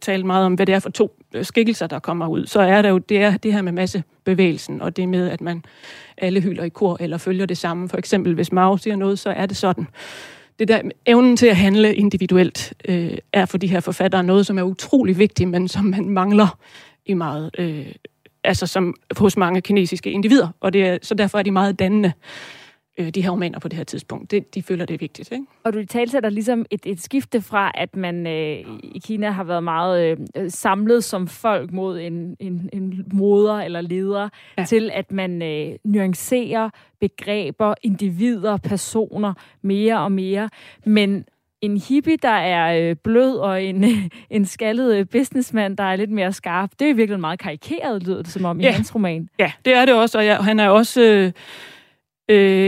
talt meget om, hvad det er for to øh, skikkelser, der kommer ud, så er der jo det, er det her med massebevægelsen, og det med, at man alle hylder i kor eller følger det samme. For eksempel, hvis Mao siger noget, så er det sådan. Det der evnen til at handle individuelt øh, er for de her forfattere noget, som er utrolig vigtigt, men som man mangler i meget, øh, altså som hos mange kinesiske individer, og det er, så derfor er de meget dannende øh, de her romaner på det her tidspunkt. Det, de føler, det er vigtigt. Ikke? Og du talsætter ligesom et, et skifte fra, at man øh, i Kina har været meget øh, samlet som folk mod en, en, en moder eller leder, ja. til at man øh, nuancerer begreber, individer, personer mere og mere. Men en hippie, der er øh, blød, og en, en skaldet øh, businessman, der er lidt mere skarp. Det er virkelig meget karikeret, lyder det som om i ja. hans roman. Ja, det er det også, og ja, han er også... Øh Øh,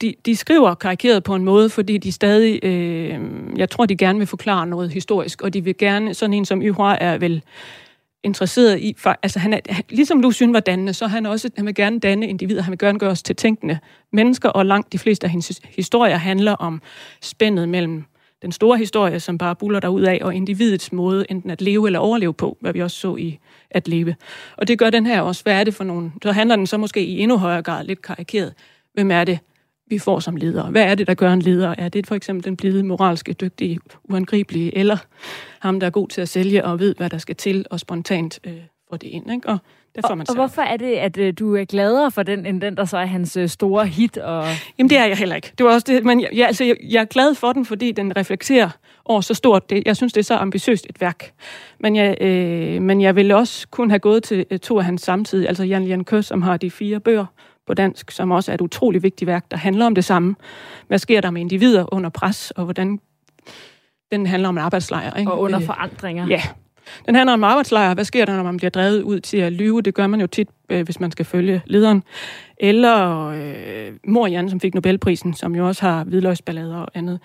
de, de skriver karikeret på en måde, fordi de stadig, øh, jeg tror, de gerne vil forklare noget historisk, og de vil gerne, sådan en som Yhua er vel interesseret i, for, altså han er, ligesom Lucien var dannende, så han også, han vil gerne danne individer, han vil gerne gøre os til tænkende mennesker, og langt de fleste af hendes historier handler om spændet mellem den store historie, som bare buller der ud af, og individets måde enten at leve eller overleve på, hvad vi også så i at leve. Og det gør den her også. Hvad er det for nogen? Så handler den så måske i endnu højere grad lidt karikeret Hvem er det, vi får som ledere? Hvad er det, der gør en leder? Er det for eksempel den blide, moralske, dygtige, uangribelige, eller ham, der er god til at sælge og ved, hvad der skal til, og spontant øh, får det ind? Ikke? Og det får man og, og hvorfor er det, at øh, du er gladere for den, end den, der så er hans øh, store hit? Og... Jamen, det er jeg heller ikke. Det var også det, men jeg, jeg, altså, jeg, jeg er glad for den, fordi den reflekterer over så stort. Det, jeg synes, det er så ambitiøst et værk. Men jeg, øh, men jeg ville også kunne have gået til øh, to af hans samtidige, altså Jan Jan Køs, som har de fire bøger, på dansk, som også er et utroligt vigtigt værk, der handler om det samme. Hvad sker der med individer under pres, og hvordan den handler om arbejdslejr. Ikke? Og under øh, forandringer. Ja. Den handler om arbejdslejr. Hvad sker der, når man bliver drevet ud til at lyve? Det gør man jo tit, øh, hvis man skal følge lederen. Eller øh, Mor Jan, som fik Nobelprisen, som jo også har hvidløgsballader og andet.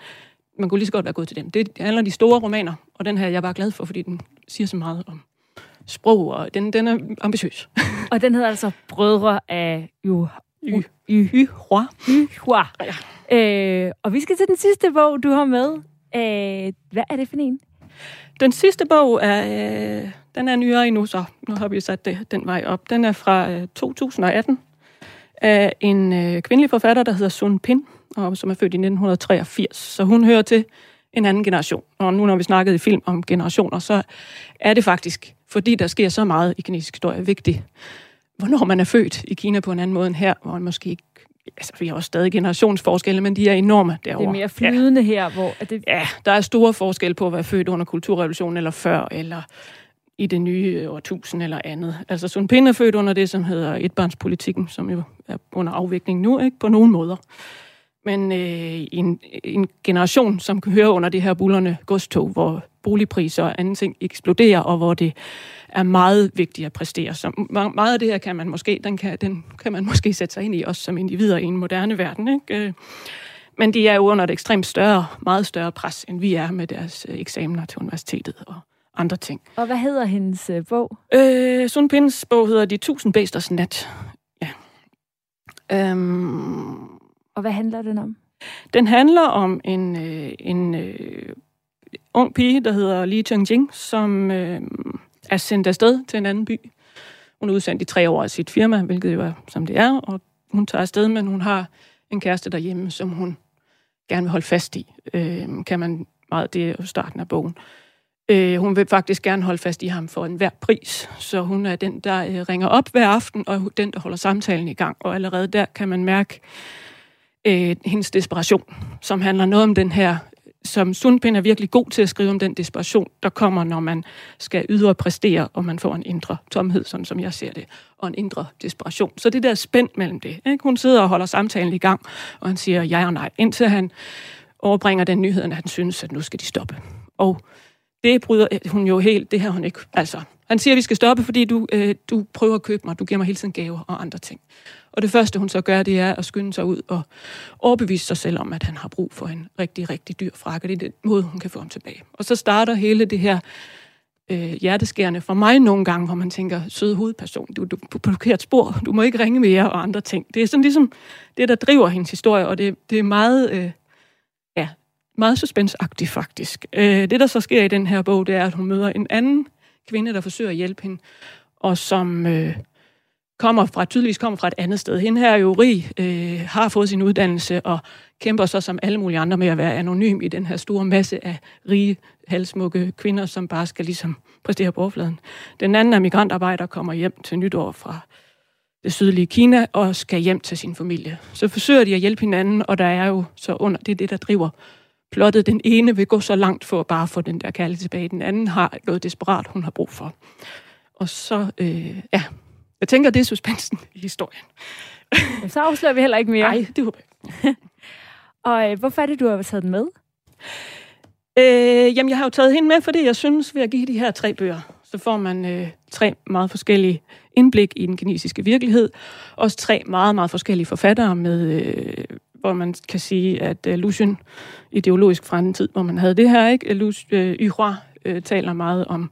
Man kunne lige så godt være gået til dem. Det handler om de store romaner, og den her jeg er bare glad for, fordi den siger så meget om sprog, og den, den er ambitiøs. og den hedder altså Brødre af Yu Y. Y. Hua. Y. Hua. Ja. Øh, og vi skal til den sidste bog, du har med. Øh, hvad er det for en? Den sidste bog er, øh, den er nyere endnu, så nu har vi sat det, den vej op. Den er fra øh, 2018 af en øh, kvindelig forfatter, der hedder Sun Pin, og som er født i 1983. Så hun hører til en anden generation. Og nu når vi snakkede i film om generationer, så er det faktisk, fordi der sker så meget i kinesisk historie, vigtigt, hvornår man er født i Kina på en anden måde end her, hvor man måske ikke altså, vi har også stadig generationsforskelle, men de er enorme derovre. Det er mere flydende ja. her, hvor... Er det... Ja, der er store forskelle på at være født under kulturrevolutionen, eller før, eller i det nye årtusind eller andet. Altså Sun Pin er født under det, som hedder etbarnspolitikken, som jo er under afvikling nu, ikke på nogen måder men øh, en, en generation, som kan høre under det her bullerne godstog, hvor boligpriser og andre ting eksploderer, og hvor det er meget vigtigt at præstere. Så meget af det her kan man måske, den kan, den kan man måske sætte sig ind i, også som individer i en moderne verden. Ikke? Øh, men de er jo under et ekstremt større, meget større pres, end vi er med deres øh, eksamener til universitetet og andre ting. Og hvad hedder hendes øh, bog? Øh, Sun Pins bog hedder De Tusind Bæsters Nat. Ja. Øhm, og hvad handler den om? Den handler om en, øh, en øh, ung pige, der hedder Li Chongjing, som øh, er sendt afsted til en anden by. Hun er udsendt i tre år af sit firma, hvilket jo er, som det er, og hun tager afsted, men hun har en kæreste derhjemme, som hun gerne vil holde fast i. Øh, kan man meget, det er jo starten af bogen. Øh, hun vil faktisk gerne holde fast i ham for enhver pris, så hun er den, der øh, ringer op hver aften, og den, der holder samtalen i gang. Og allerede der kan man mærke, øh, hendes desperation, som handler noget om den her, som Sundpind er virkelig god til at skrive om den desperation, der kommer, når man skal yde og præstere, og man får en indre tomhed, sådan som jeg ser det, og en indre desperation. Så det der spændt mellem det. Ikke? Hun sidder og holder samtalen i gang, og han siger ja og nej, indtil han overbringer den nyhed, at han synes, at nu skal de stoppe. Og det bryder hun jo helt, det her hun ikke, altså. Han siger, at vi skal stoppe, fordi du, øh, du prøver at købe mig, du giver mig hele tiden gaver og andre ting. Og det første, hun så gør, det er at skynde sig ud og overbevise sig selv om, at han har brug for en rigtig, rigtig dyr frakke. Det er den måde, hun kan få ham tilbage. Og så starter hele det her øh, hjerteskærende for mig nogle gange, hvor man tænker, søde hovedperson, du, du på blokeret spor, du må ikke ringe mere og andre ting. Det er sådan ligesom det, der driver hendes historie, og det, det er meget, øh, ja, meget suspensagtigt faktisk. Øh, det, der så sker i den her bog, det er, at hun møder en anden kvinde, der forsøger at hjælpe hende, og som øh, kommer fra, tydeligvis kommer fra et andet sted. Hende her er jo rig, øh, har fået sin uddannelse og kæmper så som alle mulige andre med at være anonym i den her store masse af rige, halsmukke kvinder, som bare skal ligesom præstere på overfladen. Den anden er migrantarbejder, kommer hjem til nytår fra det sydlige Kina og skal hjem til sin familie. Så forsøger de at hjælpe hinanden, og der er jo så under, det er det, der driver plottet. Den ene vil gå så langt for at bare få den der kærlighed tilbage. Den anden har noget desperat, hun har brug for. Og så, øh, ja, jeg tænker, det er suspensen i historien. Så afslører vi heller ikke mere. Nej, det håber jeg Og øh, hvorfor er det, du har taget den med? Øh, jamen, jeg har jo taget hende med, fordi jeg synes, ved at give de her tre bøger, så får man øh, tre meget forskellige indblik i den kinesiske virkelighed. Også tre meget, meget forskellige forfattere, med, øh, hvor man kan sige, at øh, Lucien, ideologisk fra en tid, hvor man havde det her, ikke? Lucien, øh, Yhua, øh, taler meget om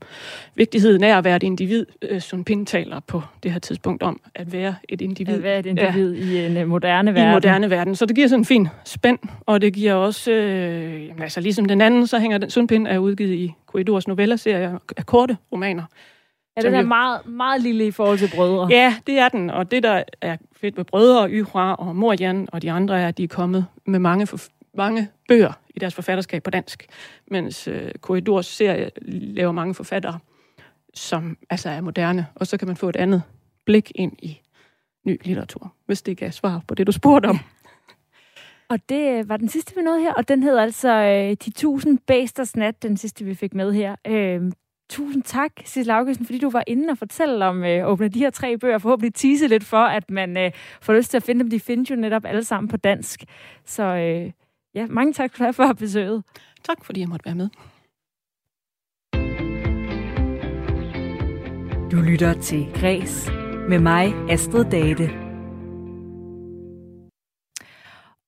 vigtigheden af at være et individ. Øh, Sun Pin taler på det her tidspunkt om at være et individ. At være et individ ja. i en uh, moderne verden. I moderne verden. Så det giver sådan en fin spænd, og det giver også, øh, jamen, altså ligesom den anden, så hænger den, Sun Pin er udgivet i Corridors novellerserie af korte romaner. Ja, den er meget, meget lille i forhold til brødre. Ja, det er den. Og det, der er fedt med brødre, Yhua og Mor Jan og de andre, er, at de er kommet med mange, for, mange bøger i deres forfatterskab på dansk, mens øh, Korridors serie laver mange forfattere, som altså er moderne, og så kan man få et andet blik ind i ny litteratur, hvis det gav svar på det, du spurgte om. Og det øh, var den sidste, vi nåede her, og den hedder altså øh, De Tusind Bæsters Nat, den sidste, vi fik med her. Øh, tusind tak, Sissel Augustin, fordi du var inde og fortælle om øh, åbne de her tre bøger, forhåbentlig tease lidt for, at man øh, får lyst til at finde dem. De findes jo netop alle sammen på dansk. Så øh, Ja, mange tak for, for besøget. Tak, fordi jeg måtte være med. Du lytter til Græs med mig, Astrid Date.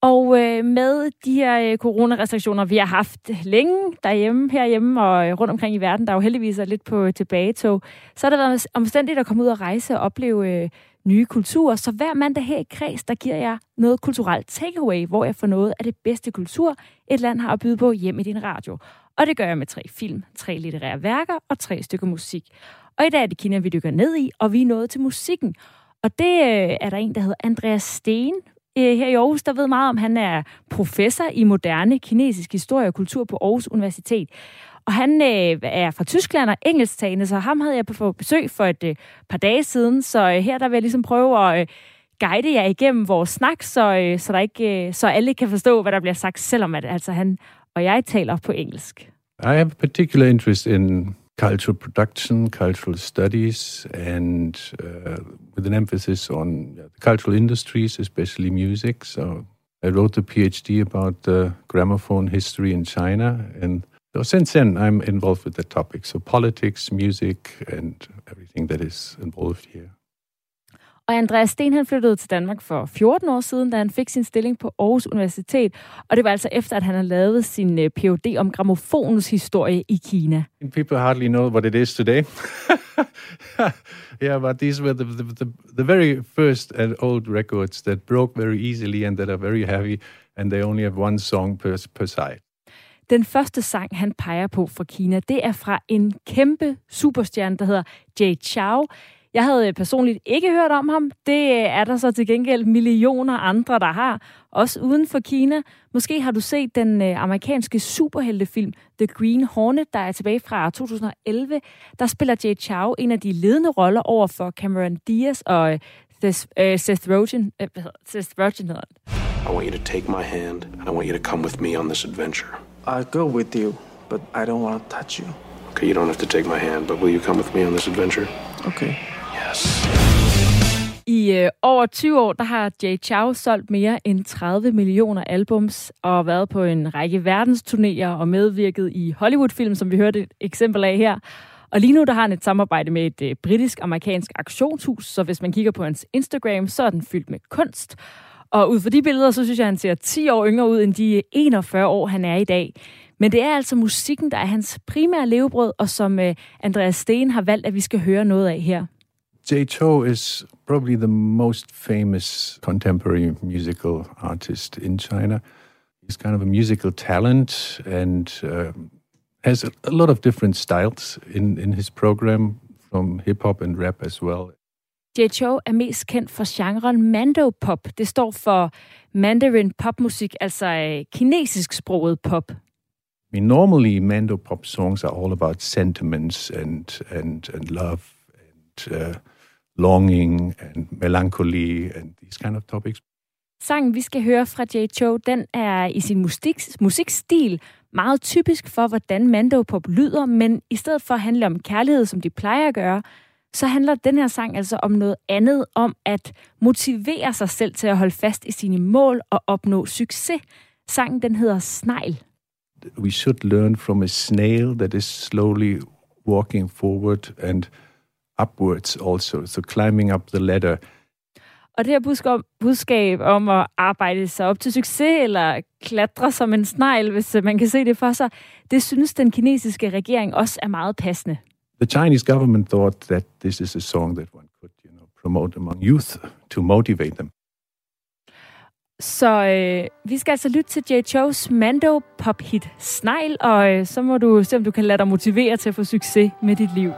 Og øh, med de her øh, coronarestriktioner, vi har haft længe derhjemme, herhjemme og øh, rundt omkring i verden, der jo heldigvis er lidt på tilbagetog, så har det været omstændigt at komme ud og rejse og opleve øh, nye kulturer. Så hver mandag her i Kreds, der giver jeg noget kulturelt takeaway, hvor jeg får noget af det bedste kultur, et land har at byde på hjem i din radio. Og det gør jeg med tre film, tre litterære værker og tre stykker musik. Og i dag er det Kina, vi dykker ned i, og vi er nået til musikken. Og det øh, er der en, der hedder Andreas Sten øh, her i Aarhus, der ved meget om. Han er professor i moderne kinesisk historie og kultur på Aarhus Universitet. Og han øh, er fra Tyskland og engelsktalende, så ham havde jeg på besøg for et øh, par dage siden. Så øh, her der vil jeg ligesom prøve at øh, guide jer igennem vores snak, så, øh, så, der ikke, øh, så alle kan forstå, hvad der bliver sagt, selvom at, altså, han og jeg taler på engelsk. I have a particular interest in cultural production, cultural studies, and uh, with an emphasis on the cultural industries, especially music. So I wrote a PhD about the gramophone history in China, and So since then, I'm involved with the topic. So politics, music, and everything that is involved here. Og Andreas Sten han flyttede til Danmark for 14 år siden, da han fik sin stilling på Aarhus Universitet. Og det var altså efter, at han havde lavet sin øh, Ph.D. om gramofonens historie i Kina. People hardly know what it is today. yeah, but these were the, the, the, the very first and old records that broke very easily and that are very heavy, and they only have one song per, per side. Den første sang, han peger på fra Kina, det er fra en kæmpe superstjerne, der hedder Jay Chou. Jeg havde øh, personligt ikke hørt om ham. Det øh, er der så til gengæld millioner andre, der har. Også uden for Kina. Måske har du set den øh, amerikanske superheltefilm The Green Hornet, der er tilbage fra 2011. Der spiller Jay Chou en af de ledende roller over for Cameron Diaz og Seth Rogen. Seth Rogen hedder I want you to take my hand, and I want you to come with me on this adventure. I'll go with you, but I don't want to touch you. Okay, you don't have to take my hand, but will you come with me on this adventure? Okay. Yes. I øh, over 20 år, der har Jay Chou solgt mere end 30 millioner albums og været på en række verdensturnéer og medvirket i Hollywood-film, som vi hørte et eksempel af her. Og lige nu der har han et samarbejde med et øh, britisk-amerikansk auktionshus, så hvis man kigger på hans Instagram, så er den fyldt med kunst. Og ud fra de billeder, så synes jeg, at han ser 10 år yngre ud end de 41 år, han er i dag. Men det er altså musikken, der er hans primære levebrød, og som øh, Andreas Sten har valgt, at vi skal høre noget af her. Jay Cho is probably the most famous contemporary musical artist in China. He's kind of a musical talent and uh, has a, a lot of different styles in, in his program, from hip hop and rap as well. Jay Cho er mest kendt for genren Mando-pop. Det står for Mandarin popmusik, altså øh, kinesisk sproget pop. I mean, normally Mando pop songs are all about sentiments and and and love and uh, longing and melancholy and these kind of topics. Sangen, vi skal høre fra Jay Cho, den er i sin musik, musikstil meget typisk for, hvordan mandopop lyder, men i stedet for at handle om kærlighed, som de plejer at gøre, så handler den her sang altså om noget andet, om at motivere sig selv til at holde fast i sine mål og opnå succes. Sangen, den hedder Snegl. We should learn from a snail that is slowly walking forward and upwards also, so climbing up the ladder. Og det her budskab, budskab om at arbejde sig op til succes, eller klatre som en snegl, hvis man kan se det for sig, det synes den kinesiske regering også er meget passende. The Chinese government thought that this is a song that one could, you know, promote among youth to motivate them. Så øh, vi skal altså lytte til Jay Cho's Mando pop hit Snegl, og øh, så må du se, om du kan lade dig motivere til at få succes med dit liv.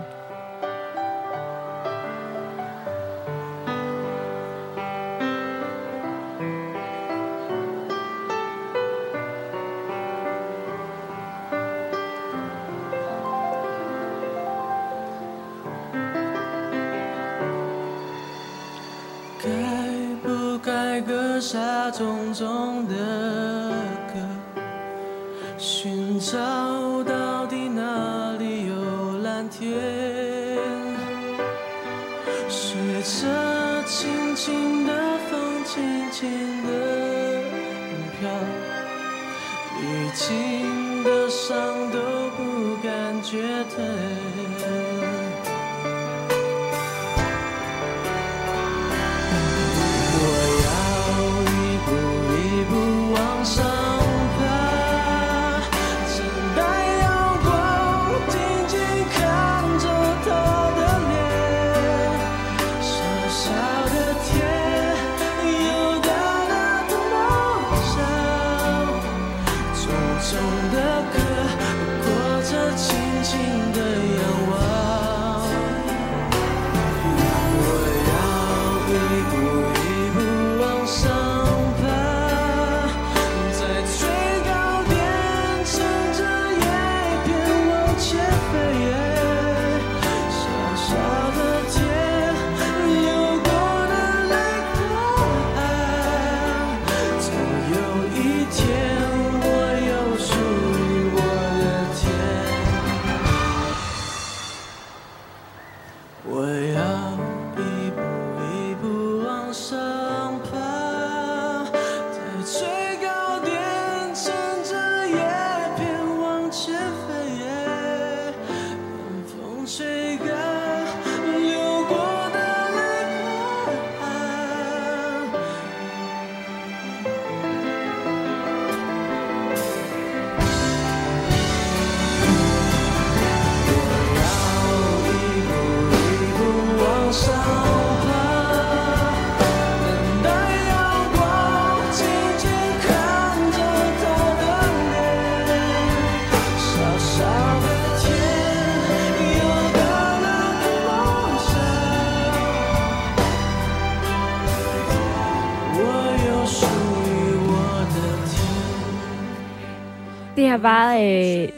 Her var øh,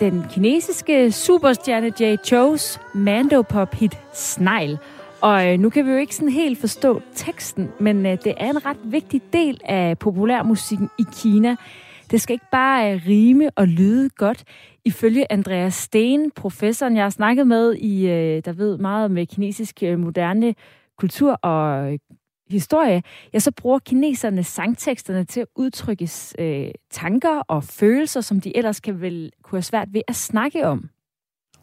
den kinesiske superstjerne Jay Cho's Mando-pop-hit Snegl. Og øh, nu kan vi jo ikke sådan helt forstå teksten, men øh, det er en ret vigtig del af populærmusikken i Kina. Det skal ikke bare øh, rime og lyde godt. Ifølge Andreas Sten, professoren, jeg har snakket med, i, øh, der ved meget med øh, kinesisk øh, moderne kultur og øh, historie, ja, så bruger kineserne sangteksterne til at udtrykke øh, tanker og følelser, som de ellers kan vel kunne have svært ved at snakke om.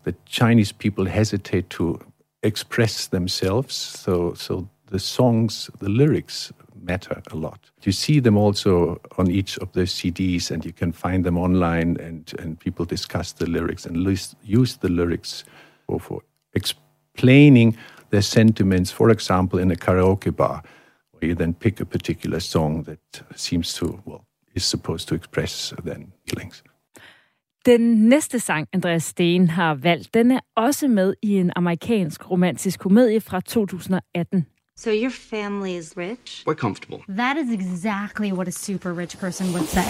the Chinese people hesitate to express themselves. So, so the songs, the lyrics matter a lot. You see them also on each of the CDs, and you can find them online, and, and people discuss the lyrics and use the lyrics for, for explaining their sentiments, for example, in a karaoke bar, where you then pick a particular song that seems to, well, is supposed to express then feelings. Den næste sang, Andreas Steen har valgt, den er også med i en amerikansk romantisk komedie fra 2018. So your family is rich? We're comfortable. That is exactly what a super rich person would say.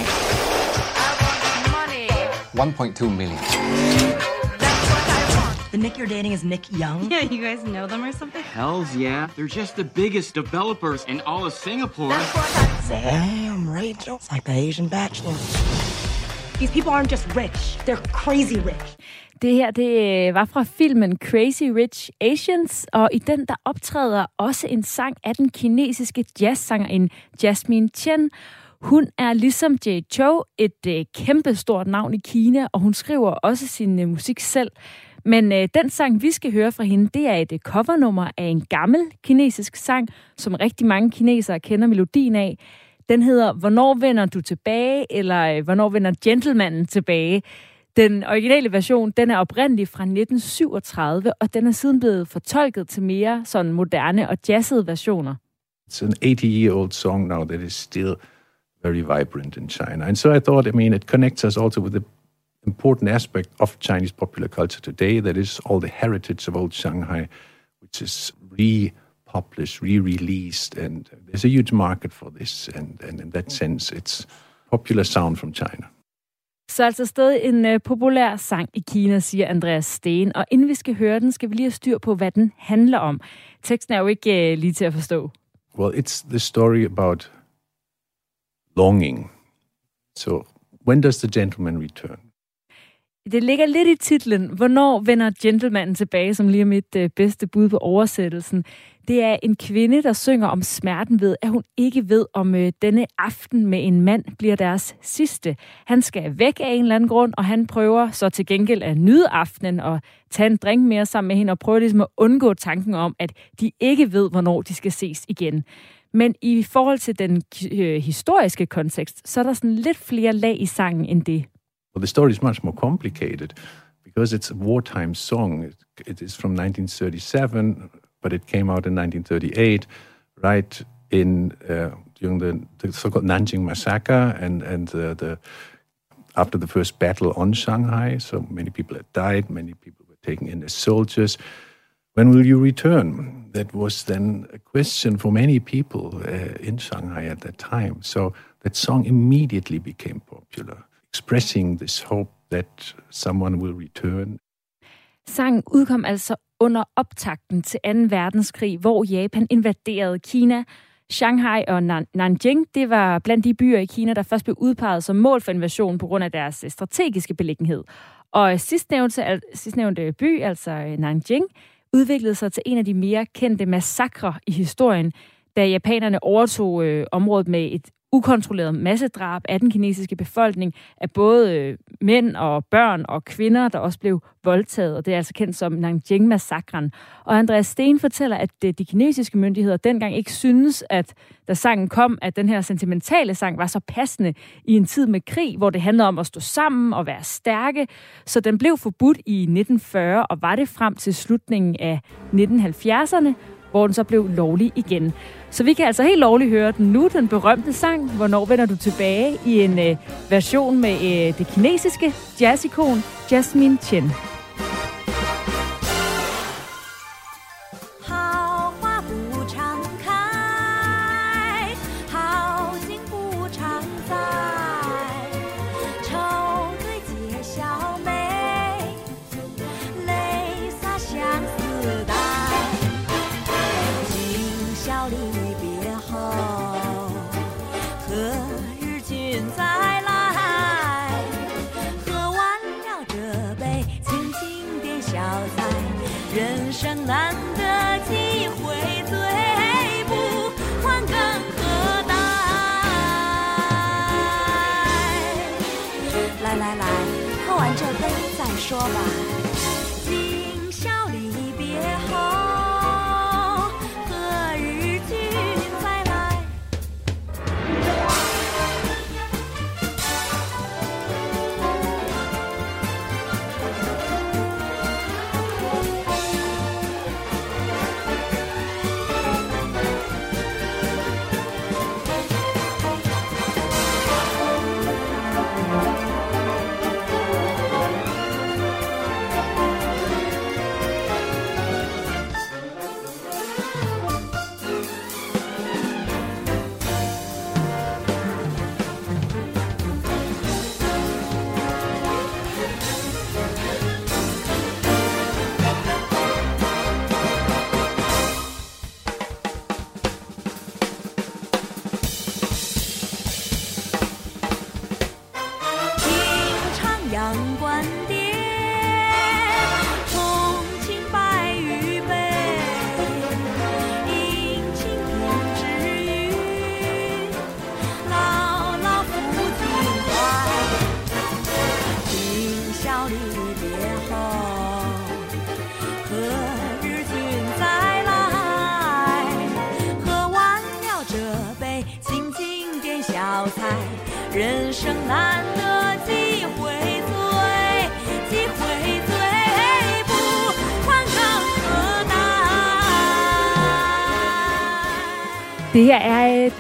Money. 1.2 million. The Nick you're dating is Nick Young? Yeah, you guys know them or something? Hells yeah. They're just the biggest developers in all of Singapore. Damn, Rachel. It's like the Asian Bachelor. These people aren't just rich, they're crazy rich. Det her, det øh, var fra filmen Crazy Rich Asians, og i den, der optræder også en sang af den kinesiske jazzsangerinde Jasmine Chen. Hun er ligesom Jay Chou et øh, kæmpestort navn i Kina, og hun skriver også sin øh, musik selv. Men øh, den sang, vi skal høre fra hende, det er et øh, covernummer af en gammel kinesisk sang, som rigtig mange kinesere kender melodien af. Den hedder Hvornår vender du tilbage, eller øh, Hvornår vender gentlemanen tilbage. Den originale version, den er oprindelig fra 1937, og den er siden blevet fortolket til mere sådan moderne og jazzede versioner. It's an 80-year-old song now that is still very vibrant in China. And so I thought, I mean, it connects us also with the important aspect of Chinese popular culture today, that is all the heritage of old Shanghai, which is republished, re-released, and there's a huge market for this. And, and in that sense, it's popular sound from China. Så altså stadig en uh, populær sang i Kina, siger Andreas Sten. Og inden vi skal høre den, skal vi lige have styr på, hvad den handler om. Teksten er jo ikke uh, lige til at forstå. Well, it's the story about longing. So, when does the gentleman return? Det ligger lidt i titlen, hvornår vender gentlemanen tilbage, som lige er mit øh, bedste bud på oversættelsen. Det er en kvinde, der synger om smerten ved, at hun ikke ved, om øh, denne aften med en mand bliver deres sidste. Han skal væk af en eller anden grund, og han prøver så til gengæld at nyde aftenen og tage en drink mere sammen med hende, og prøver ligesom at undgå tanken om, at de ikke ved, hvornår de skal ses igen. Men i forhold til den øh, historiske kontekst, så er der sådan lidt flere lag i sangen end det. Well, the story is much more complicated because it's a wartime song. It, it is from 1937, but it came out in 1938, right in uh, during the, the, so-called Nanjing massacre and and uh, the after the first battle on Shanghai. So many people had died. Many people were taken in as soldiers. When will you return? That was then a question for many people uh, in Shanghai at that time. So that song immediately became popular. Expressing this hope that someone will return. Sangen udkom altså under optakten til 2. verdenskrig, hvor Japan invaderede Kina. Shanghai og Nanjing, det var blandt de byer i Kina, der først blev udpeget som mål for invasion på grund af deres øh, strategiske beliggenhed. Og sidstnævnte, sidstnævnte by, altså øh, Nanjing, udviklede sig til en af de mere kendte massakre i historien, da japanerne overtog øh, området med et ukontrolleret massedrab af den kinesiske befolkning, af både øh, mænd og børn og kvinder, der også blev voldtaget, og det er altså kendt som Nanjing-massakren. Og Andreas Sten fortæller, at øh, de kinesiske myndigheder dengang ikke synes, at da sangen kom, at den her sentimentale sang var så passende i en tid med krig, hvor det handlede om at stå sammen og være stærke, så den blev forbudt i 1940 og var det frem til slutningen af 1970'erne, hvor den så blev lovlig igen. Så vi kan altså helt lovligt høre den nu, den berømte sang, Hvornår vender du tilbage, i en øh, version med øh, det kinesiske jazzikon Jasmine Chen. 说吧。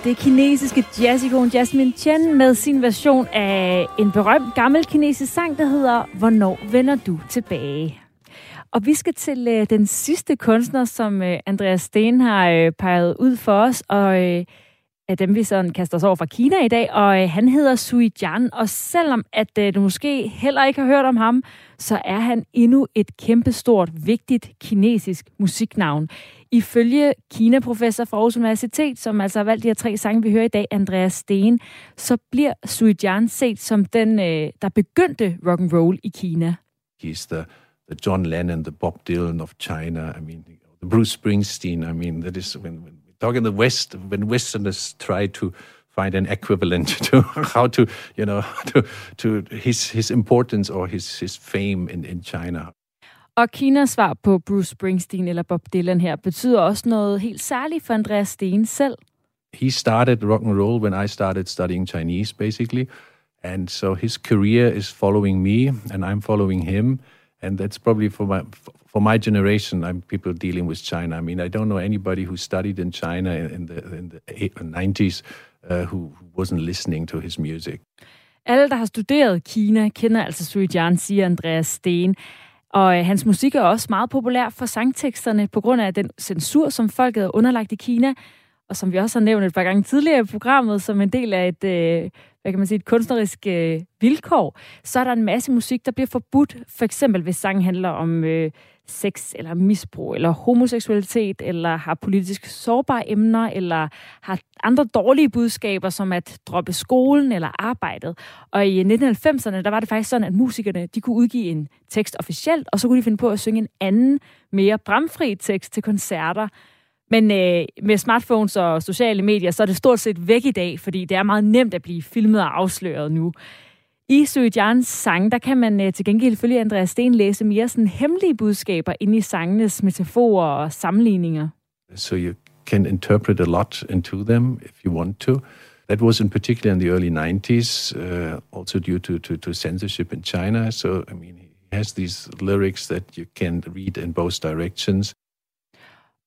Det kinesiske jazzikon Jasmine Chen med sin version af en berømt gammel kinesisk sang, der hedder Hvornår vender du tilbage? Og vi skal til øh, den sidste kunstner, som øh, Andreas Sten har øh, peget ud for os, og øh, af dem vi sådan kaster os over fra Kina i dag, og øh, han hedder Sui Jian, og selvom at øh, du måske heller ikke har hørt om ham, så er han endnu et kæmpestort, vigtigt kinesisk musiknavn. Ifølge Kina-professor fra Aarhus Universitet, som altså har valgt de her tre sange, vi hører i dag, Andreas Steen, så bliver Sui Jian set som den, øh, der begyndte rock and roll i Kina. He's the, the John Lennon, the Bob Dylan of China. I mean, the Bruce Springsteen. I mean, that is when, when talk in the West, when Westerners try to find an equivalent to how to, you know, to, to his, his importance or his, his fame in, in China. Og Kinas svar på Bruce Springsteen eller Bob Dylan her betyder også noget helt særligt for Andreas Steen selv. He started rock and roll when I started studying Chinese, basically. And so his career is following me, and I'm following him. And that's probably for my for my generation. I'm people dealing with China. I mean, I don't know anybody who studied in China in the in the 90s uh, uh, who wasn't listening to his music. Alle, der har studeret Kina, kender altså Sui Jian, siger Andreas Sten. Og øh, hans musik er også meget populær for sangteksterne på grund af den censur, som folket er underlagt i Kina, og som vi også har nævnt et par gange tidligere i programmet, som en del af et, øh, hvad kan man sige, et kunstnerisk øh, vilkår, så er der en masse musik, der bliver forbudt. For eksempel hvis sangen handler om øh, sex eller misbrug eller homoseksualitet, eller har politisk sårbare emner, eller har andre dårlige budskaber, som at droppe skolen eller arbejdet. Og i 1990'erne, der var det faktisk sådan, at musikerne de kunne udgive en tekst officielt, og så kunne de finde på at synge en anden, mere bramfri tekst til koncerter. Men øh, med smartphones og sociale medier, så er det stort set væk i dag, fordi det er meget nemt at blive filmet og afsløret nu. I Jans sang, der kan man øh, til gengæld følge Andreas Sten læse mere sådan hemmelige budskaber ind i sangenes metaforer og sammenligninger. So you can interpret a lot into them if you want to. That was in particular in the early 90s, uh, also due to, to, to censorship in China. So, I mean, he has these lyrics that you can read in both directions.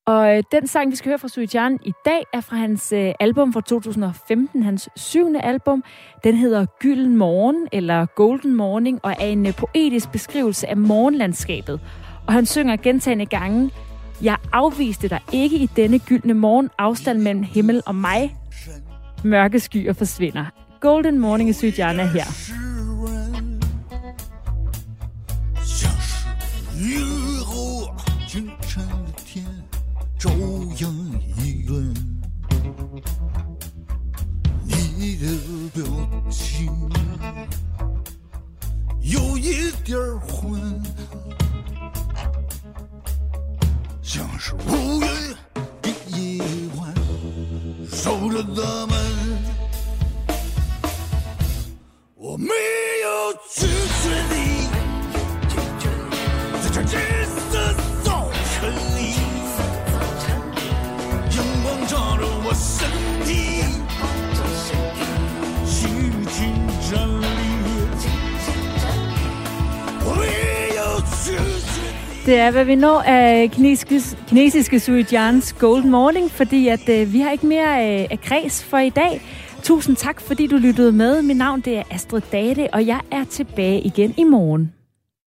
Og øh, den sang, vi skal høre fra Suijan i dag, er fra hans øh, album fra 2015, hans syvende album. Den hedder Gylden Morgen, eller Golden Morning, og er en øh, poetisk beskrivelse af morgenlandskabet. Og han synger gentagende gange, Jeg afviste dig ikke i denne gyldne morgen, afstand mellem himmel og mig. Mørke skyer forsvinder. Golden Morning i Suijan er her. 朝你的表情有一点混，像是乌云的夜晚守着大门。我没有拒绝你，在这金色早晨里，阳光照着我身体。Det er, hvad vi når af kinesiske, kinesiske Suijans Golden Morning, fordi at øh, vi har ikke mere øh, af kreds for i dag. Tusind tak, fordi du lyttede med. Mit navn det er Astrid Date, og jeg er tilbage igen i morgen.